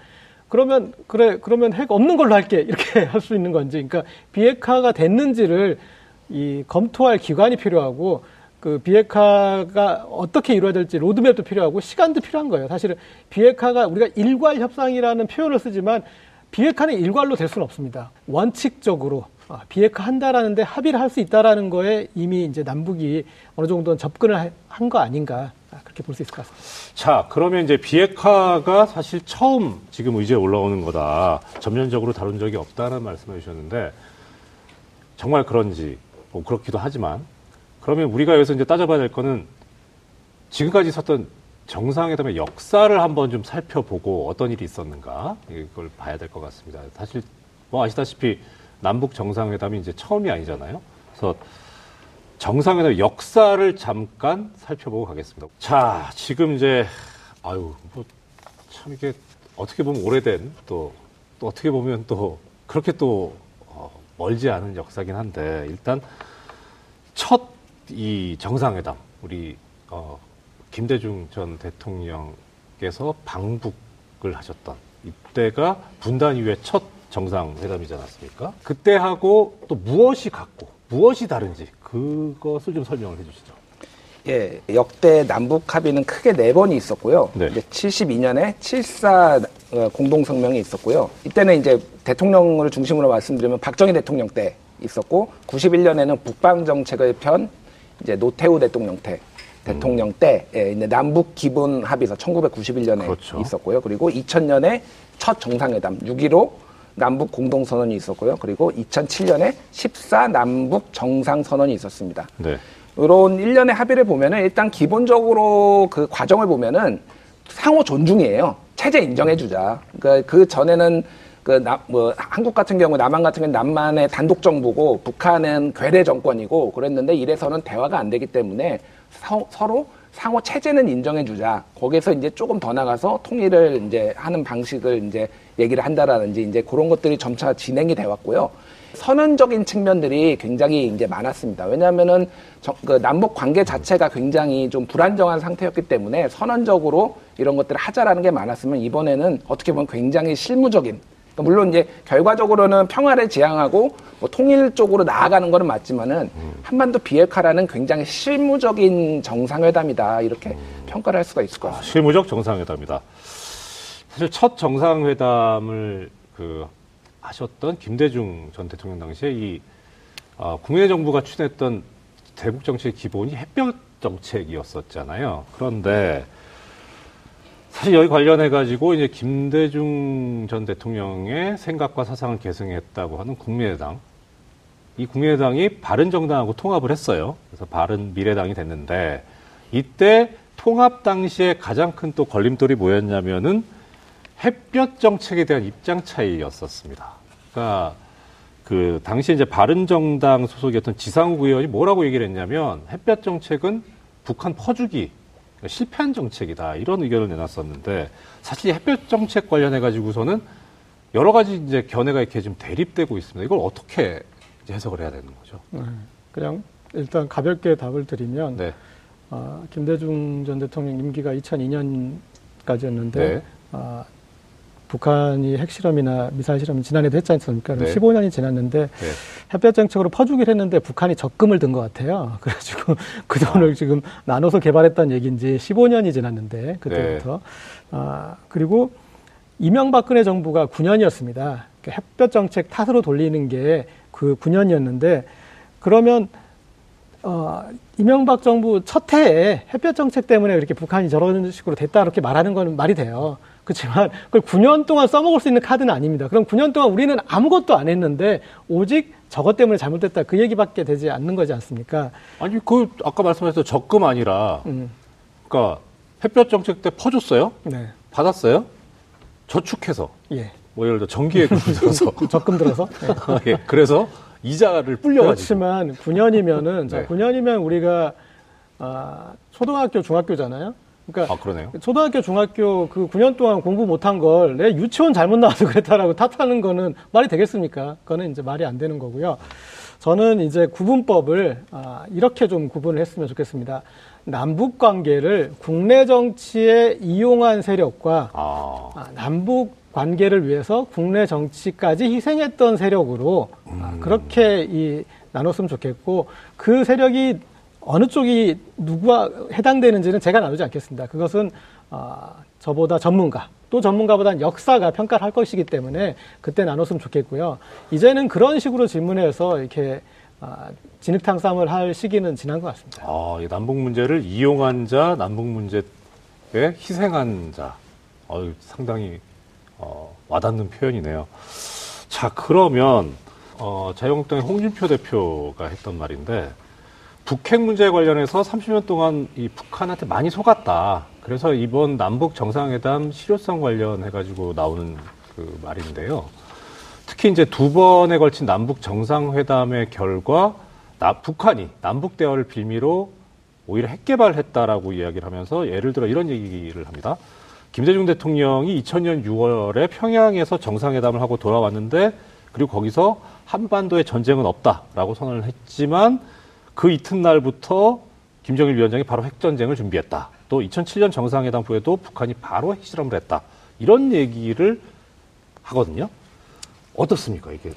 그러면 그래 그러면 핵 없는 걸로 할게 이렇게 할 수 있는 건지 그러니까 비핵화가 됐는지를 이 검토할 기관이 필요하고 그 비핵화가 어떻게 이루어질지 로드맵도 필요하고 시간도 필요한 거예요. 사실은 비핵화가 우리가 일괄 협상이라는 표현을 쓰지만 비핵화는 일괄로 될 수는 없습니다. 원칙적으로 아, 비핵화 한다라는데 합의를 할 수 있다라는 거에 이미 이제 남북이 어느 정도는 접근을 한 거 아닌가 아, 그렇게 볼 수 있을 것 같습니다. 자, 그러면 이제 비핵화가 사실 처음 지금 의제에 올라오는 거다. 전면적으로 다룬 적이 없다는 말씀을 주셨는데, 정말 그런지, 뭐 그렇기도 하지만, 그러면 우리가 여기서 이제 따져봐야 될 거는 지금까지 있었던 정상회담의 역사를 한번 좀 살펴보고 어떤 일이 있었는가, 이걸 봐야 될 것 같습니다. 사실 뭐 아시다시피 남북 정상회담이 이제 처음이 아니잖아요. 그래서 정상회담 역사를 잠깐 살펴보고 가겠습니다. 자, 지금 이제 아유, 뭐 참 이게 어떻게 보면 오래된 또, 또 어떻게 보면 또 그렇게 또 어, 멀지 않은 역사긴 한데 일단 첫 이 정상회담 우리 어, 김대중 전 대통령께서 방북을 하셨던 이때가 분단 이후에 첫 정상회담이지 않았습니까? 그때하고 또 무엇이 같고 무엇이 다른지 그것을 좀 설명을 해주시죠. 예, 역대 남북 합의는 크게 네 번이 있었고요. 네. 이제 72년에 7사 어, 공동성명이 있었고요. 이때는 이제 대통령을 중심으로 말씀드리면 박정희 대통령 때 있었고, 91년에는 북방 정책을 편 이제 노태우 대통령 때 대통령 때 예, 이제 남북 기본 합의서 1991년에 그렇죠. 있었고요. 그리고 2000년에 첫 정상회담 6.15 남북 공동선언이 있었고요. 그리고 2007년에 14 남북 정상선언이 있었습니다. 네. 이런 일련의 합의를 보면은 일단 기본적으로 그 과정을 보면은 상호 존중이에요. 체제 인정해주자. 그러니까 그 전에는 그 나, 뭐 한국 같은 경우 남한 같은 경우는 남한의 단독 정부고 북한은 괴뢰 정권이고 그랬는데 이래서는 대화가 안 되기 때문에 서, 서로 상호 체제는 인정해주자. 거기서 이제 조금 더 나가서 통일을 이제 하는 방식을 이제 얘기를 한다라든지 이제 그런 것들이 점차 진행이 돼 왔고요. 선언적인 측면들이 굉장히 이제 많았습니다. 왜냐하면은 저- 그 남북 관계 자체가 굉장히 좀 불안정한 상태였기 때문에 선언적으로 이런 것들을 하자라는 게 많았으면 이번에는 어떻게 보면 굉장히 실무적인 물론 이제 결과적으로는 평화를 지향하고 뭐 통일 쪽으로 나아가는 거는 맞지만은 한반도 비핵화라는 굉장히 실무적인 정상회담이다 이렇게 평가를 할 수가 있을 것 같습니다. 실무적 정상회담이다. 사실 첫 정상회담을 그 하셨던 김대중 전 대통령 당시에 이 어, 국내 정부가 추진했던 대북 정책의 기본이 햇볕 정책이었었잖아요. 그런데 사실 여기 관련해 가지고 이제 김대중 전 대통령의 생각과 사상을 계승했다고 하는 국민의당 이 국민의당이 바른정당하고 통합을 했어요. 그래서 바른 미래당이 됐는데 이때 통합 당시에 가장 큰 또 걸림돌이 뭐였냐면은 햇볕 정책에 대한 입장 차이였었습니다. 그러니까 그 당시 이제 바른정당 소속이었던 지상욱 의원이 뭐라고 얘기를 했냐면 햇볕 정책은 북한 퍼주기 실패한 정책이다 이런 의견을 내놨었는데 사실 이 햇볕 정책 관련해 가지고서는 여러 가지 이제 견해가 이렇게 좀 대립되고 있습니다. 이걸 어떻게 해석을 해야 되는 거죠? 네. 그냥 일단 가볍게 답을 드리면 네. 아, 김대중 전 대통령 임기가 2002년까지였는데 네. 아, 북한이 핵실험이나 미사일 실험 지난해도 했지 않습니까? 네. 15년이 지났는데 네. 햇볕 정책으로 퍼주기를 했는데 북한이 적금을 든 것 같아요. 그래가지고 그 돈을 지금 나눠서 개발했다는 얘기인지 15년이 지났는데 그때부터 아 그리고 이명박근혜 정부가 9년이었습니다. 햇볕 정책 탓으로 돌리는 게 그 9년이었는데 그러면 어, 이명박 정부 첫 해에 햇볕 정책 때문에 이렇게 북한이 저런 식으로 됐다 이렇게 말하는 건 말이 돼요. 그렇지만 그걸 9년 동안 써먹을 수 있는 카드는 아닙니다. 그럼 9년 동안 우리는 아무것도 안 했는데 오직 저것 때문에 잘못됐다 그 얘기밖에 되지 않는 거지 않습니까? 아니 그 아까 말씀하셨던 적금 아니라 음, 그러니까 햇볕 정책 때 퍼줬어요? 네, 받았어요? 저축해서 예, 뭐 예를 들어 전기예금을 들어서 적금 들어서. 네. 예, 그래서 이자를 불려가지고 그렇지만 9년이면은 자, 네. 9년이면 우리가 아, 초등학교 중학교잖아요. 그러니까 아 그러네요. 초등학교, 중학교 그 9년 동안 공부 못한 걸 내 유치원 잘못 나와서 그랬다라고 탓하는 거는 말이 되겠습니까? 그거는 이제 말이 안 되는 거고요. 저는 이제 구분법을 아, 이렇게 좀 구분을 했으면 좋겠습니다. 남북 관계를 국내 정치에 이용한 세력과 아, 아, 남북 관계를 위해서 국내 정치까지 희생했던 세력으로 아, 그렇게 이 나눴으면 좋겠고 그 세력이 어느 쪽이 누구와 해당되는지는 제가 나누지 않겠습니다. 그것은 아, 저보다 전문가 또 전문가보다는 역사가 평가를 할 것이기 때문에 그때 나눴으면 좋겠고요. 이제는 그런 식으로 질문해서 이렇게 아, 진흙탕 싸움을 할 시기는 지난 것 같습니다. 아, 이 남북 문제를 이용한 자, 남북 문제에 희생한 자. 어유 상당히 어, 와닿는 표현이네요. 자, 그러면 어, 자유한국당의 홍준표 대표가 했던 말인데 북핵 문제에 관련해서 30년 동안 이 북한한테 많이 속았다. 그래서 이번 남북 정상회담 실효성 관련해 가지고 나오는 그 말인데요. 특히 이제 두 번에 걸친 남북 정상회담의 결과 나, 북한이 남북 대화를 빌미로 오히려 핵 개발했다라고 이야기를 하면서 예를 들어 이런 얘기를 합니다. 김대중 대통령이 2000년 6월에 평양에서 정상회담을 하고 돌아왔는데 그리고 거기서 한반도에 전쟁은 없다라고 선언을 했지만 그 이튿날부터 김정일 위원장이 바로 핵전쟁을 준비했다. 또 2007년 정상회담 후에도 북한이 바로 핵실험을 했다. 이런 얘기를 하거든요. 어떻습니까, 이게?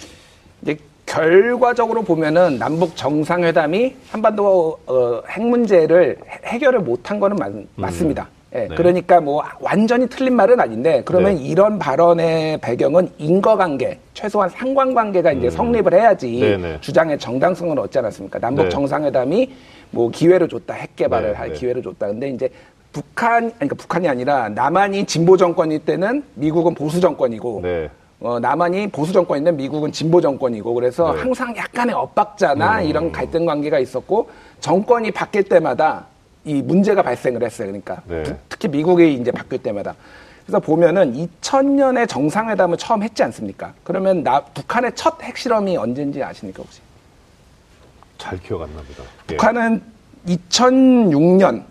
이제 결과적으로 보면은 남북 정상회담이 한반도 어, 핵 문제를 해- 해결을 못한 거는 맞, 맞습니다. 예, 네. 그러니까 뭐 완전히 틀린 말은 아닌데 그러면 네. 이런 발언의 배경은 인과관계, 최소한 상관관계가 이제 음. 성립을 해야지 네네. 주장의 정당성을 얻지 않았습니까? 남북 네. 정상회담이 뭐 기회를 줬다, 핵 개발을 네, 할 네. 기회를 줬다. 근데 이제 북한, 아니, 그러니까 북한이 아니라 남한이 진보 정권일 때는 미국은 보수 정권이고 네. 어, 남한이 보수 정권인데 미국은 진보 정권이고 그래서 네. 항상 약간의 엇박자나 음. 이런 갈등 관계가 있었고 정권이 바뀔 때마다 이 문제가 발생을 했어요. 그러니까 네. 부- 특히 미국이 이제 바뀔 때마다. 그래서 보면은 2000년에 정상회담을 처음 했지 않습니까? 그러면 나, 북한의 첫 핵실험이 언제인지 아십니까 혹시? 잘 기억 안 납니다. 예. 북한은 2006년에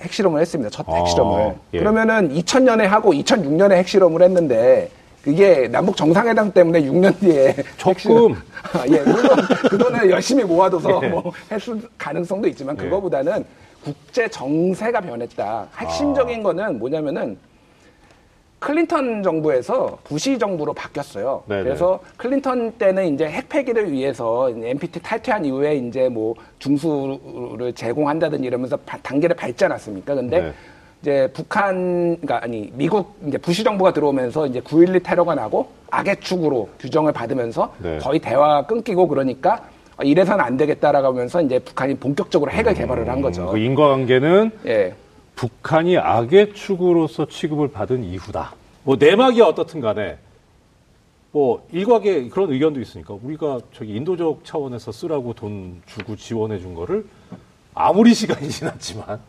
핵실험을 했습니다. 첫 아, 핵실험을. 예. 그러면은 2000년에 하고 2006년에 핵실험을 했는데 그게 남북 정상회담 때문에 6년 뒤에 적금. 아, 예, 물론 그 돈을 열심히 모아둬서 예. 뭐 했을 가능성도 있지만 예. 그거보다는 국제 정세가 변했다. 핵심적인 아. 거는 뭐냐면은 클린턴 정부에서 부시 정부로 바뀌었어요. 네네. 그래서 클린턴 때는 이제 핵 폐기를 위해서 NPT 탈퇴한 이후에 이제 뭐 중수를 제공한다든지 이러면서 바- 단계를 밟지 않았습니까? 근데 네. 이제 북한, 그러니까 아니 미국 이제 부시 정부가 들어오면서 이제 9.12 테러가 나고 악의 축으로 규정을 받으면서 네. 거의 대화가 끊기고 그러니까 어, 이래서는 안 되겠다라고 하면서 이제 북한이 본격적으로 핵을 개발을 한 거죠. 그 인과관계는 예. 북한이 악의 축으로서 취급을 받은 이후다. 뭐 내막이 어떻든 간에 뭐 일각의 그런 의견도 있으니까 우리가 저기 인도적 차원에서 쓰라고 돈 주고 지원해 준 거를 아무리 시간이 지났지만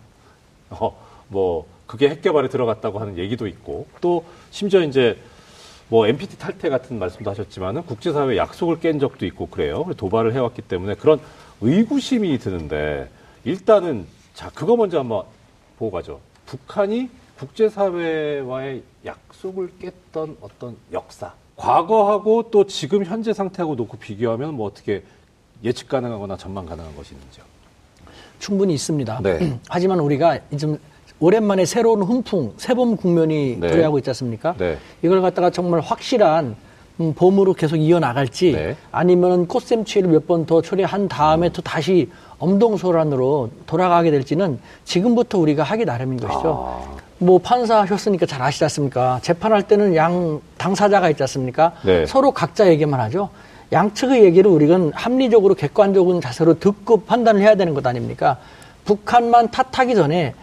어 뭐 그게 핵 개발에 들어갔다고 하는 얘기도 있고 또 심지어 이제 뭐 NPT 탈퇴 같은 말씀도 하셨지만은 국제사회 약속을 깬 적도 있고 그래요. 도발을 해왔기 때문에 그런 의구심이 드는데 일단은 자 그거 먼저 한번 보고 가죠. 북한이 국제사회와의 약속을 깼던 어떤 역사, 과거하고 또 지금 현재 상태하고 놓고 비교하면 뭐 어떻게 예측 가능하거나 전망 가능한 것이 있는지요? 충분히 있습니다. 네. 하지만 우리가 좀 오랜만에 새로운 훈풍, 새봄 국면이 네. 도래하고 있지 않습니까? 네. 이걸 갖다가 정말 확실한 음, 봄으로 계속 이어나갈지 네. 아니면 꽃샘추위를 몇 번 더 초래한 다음에 또 다시 엄동소란으로 돌아가게 될지는 지금부터 우리가 하기 나름인 것이죠. 아. 뭐 판사하셨으니까 잘 아시지 않습니까? 재판할 때는 양 당사자가 있지 않습니까? 네. 서로 각자 얘기만 하죠. 양측의 얘기를 우리는 합리적으로 객관적인 자세로 듣고 판단을 해야 되는 것 아닙니까? 북한만 탓하기 전에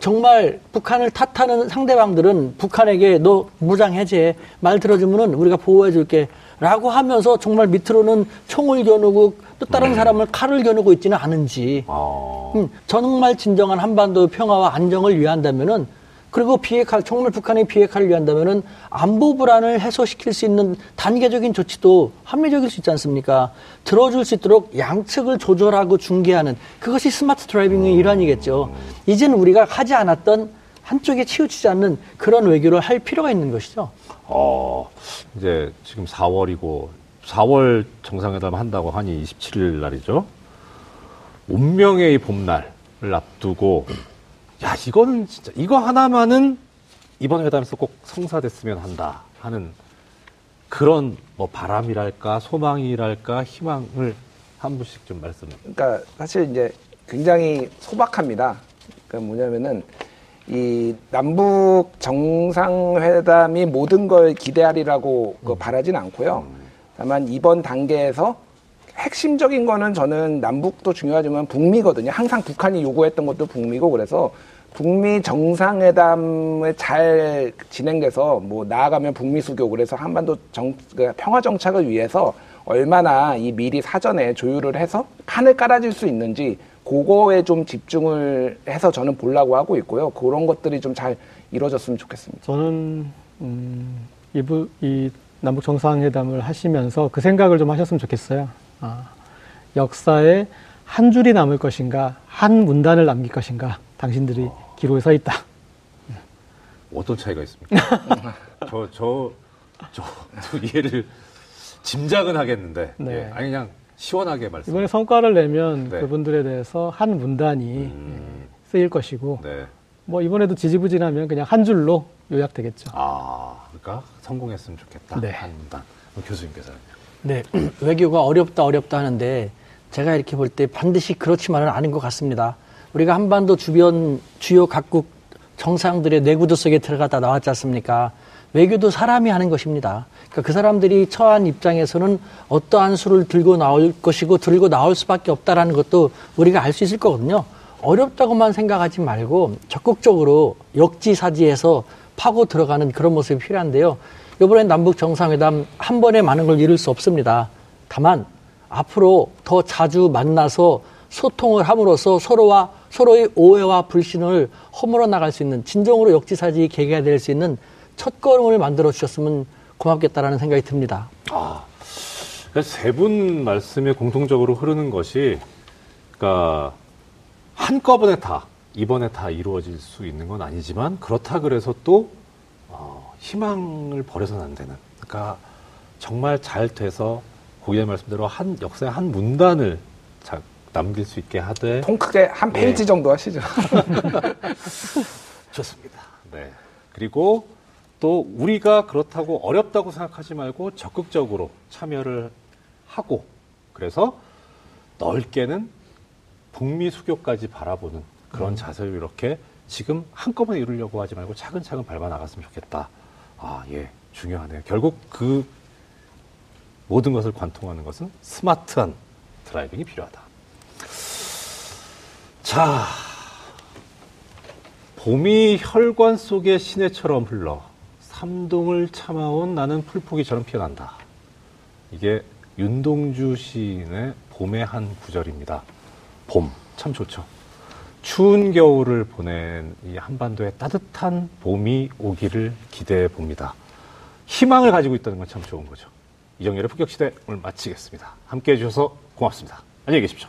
정말 북한을 탓하는 상대방들은 북한에게 너 무장 해제 말 들어주면은 우리가 보호해 줄게 라고 하면서 정말 밑으로는 총을 겨누고 또 다른 사람을 칼을 겨누고 있지는 않은지. 아, 음, 정말 진정한 한반도 평화와 안정을 위한다면은 그리고 비핵화 정말 북한의 비핵화를 위한다면은 안보 불안을 해소시킬 수 있는 단계적인 조치도 합리적일 수 있지 않습니까? 들어줄 수 있도록 양측을 조절하고 중개하는 그것이 스마트 드라이빙의 일환이겠죠. 이제는 우리가 하지 않았던 한쪽에 치우치지 않는 그런 외교를 할 필요가 있는 것이죠. 어, 이제 지금 4월이고 4월 정상회담 한다고 하니 27일 날이죠. 운명의 이 봄날을 앞두고 야 이거는 진짜 이거 하나만은 이번 회담에서 꼭 성사됐으면 한다 하는 그런 뭐 바람이랄까 소망이랄까 희망을 한 분씩 좀 말씀. 그러니까 사실 이제 굉장히 소박합니다. 그러니까 뭐냐면은 이 남북 정상회담이 모든 걸 기대하리라고 그 바라진 않고요. 다만 이번 단계에서 핵심적인 거는 저는 남북도 중요하지만 북미거든요. 항상 북한이 요구했던 것도 북미고 그래서 북미 정상회담을 잘 진행돼서 뭐 나아가면 북미 수교 그래서 한반도 정, 그 평화 정착을 위해서 얼마나 이 미리 사전에 조율을 해서 판을 깔아줄 수 있는지 그거에 좀 집중을 해서 저는 보려고 하고 있고요. 그런 것들이 좀 잘 이루어졌으면 좋겠습니다. 저는 음, 이부, 이 남북 정상회담을 하시면서 그 생각을 좀 하셨으면 좋겠어요. 아, 역사에 한 줄이 남을 것인가, 한 문단을 남길 것인가, 당신들이 기로에 서 있다. 어떤 차이가 있습니까? 저, 저, 저, 저 이해를 짐작은 하겠는데. 네. 예, 아니, 그냥 시원하게 말씀. 이번에 성과를 내면 네. 그분들에 대해서 한 문단이 음, 쓰일 것이고, 네. 뭐 이번에도 지지부진하면 그냥 한 줄로 요약되겠죠. 아, 그러니까 성공했으면 좋겠다. 네. 한 문단. 교수님께서는. 네, 외교가 어렵다 어렵다 하는데 제가 이렇게 볼 때 반드시 그렇지만은 않은 것 같습니다. 우리가 한반도 주변 주요 각국 정상들의 내구도 속에 들어갔다 나왔지 않습니까? 외교도 사람이 하는 것입니다. 그러니까 그 사람들이 처한 입장에서는 어떠한 수를 들고 나올 것이고 들고 나올 수밖에 없다라는 것도 우리가 알 수 있을 거거든요. 어렵다고만 생각하지 말고 적극적으로 역지사지해서 파고 들어가는 그런 모습이 필요한데요. 이번에 남북 정상회담 한 번에 많은 걸 이룰 수 없습니다. 다만 앞으로 더 자주 만나서 소통을 함으로써 서로와 서로의 오해와 불신을 허물어 나갈 수 있는 진정으로 역지사지 계기가 될 수 있는 첫 걸음을 만들어 주셨으면 고맙겠다라는 생각이 듭니다. 아, 세분 말씀에 공통적으로 흐르는 것이, 그러니까, 한꺼번에 다, 이번에 다 이루어질 수 있는 건 아니지만, 그렇다 그래서 또, 어, 희망을 버려서는 안 되는. 그러니까, 정말 잘 돼서, 고객의 말씀대로 한, 역사의 한 문단을 자, 남길 수 있게 하되, 통 크게 한 페이지 네. 정도 하시죠. 좋습니다. 네. 그리고 또 우리가 그렇다고 어렵다고 생각하지 말고 적극적으로 참여를 하고 그래서 넓게는 북미 수교까지 바라보는 그런 자세로 이렇게 지금 한꺼번에 이루려고 하지 말고 차근차근 밟아 나갔으면 좋겠다. 아, 예, 중요하네요. 결국 그 모든 것을 관통하는 것은 스마트한 드라이빙이 필요하다. 자, 봄이 혈관 속의 시내처럼 흘러 삼동을 참아온 나는 풀포기처럼 피어난다. 이게 윤동주 시인의 봄의 한 구절입니다. 봄, 참 좋죠. 추운 겨울을 보낸 이 한반도에 따뜻한 봄이 오기를 기대해 봅니다. 희망을 가지고 있다는 건 참 좋은 거죠. 이정열의 폭격시대 오늘 마치겠습니다. 함께 해주셔서 고맙습니다. 안녕히 계십시오.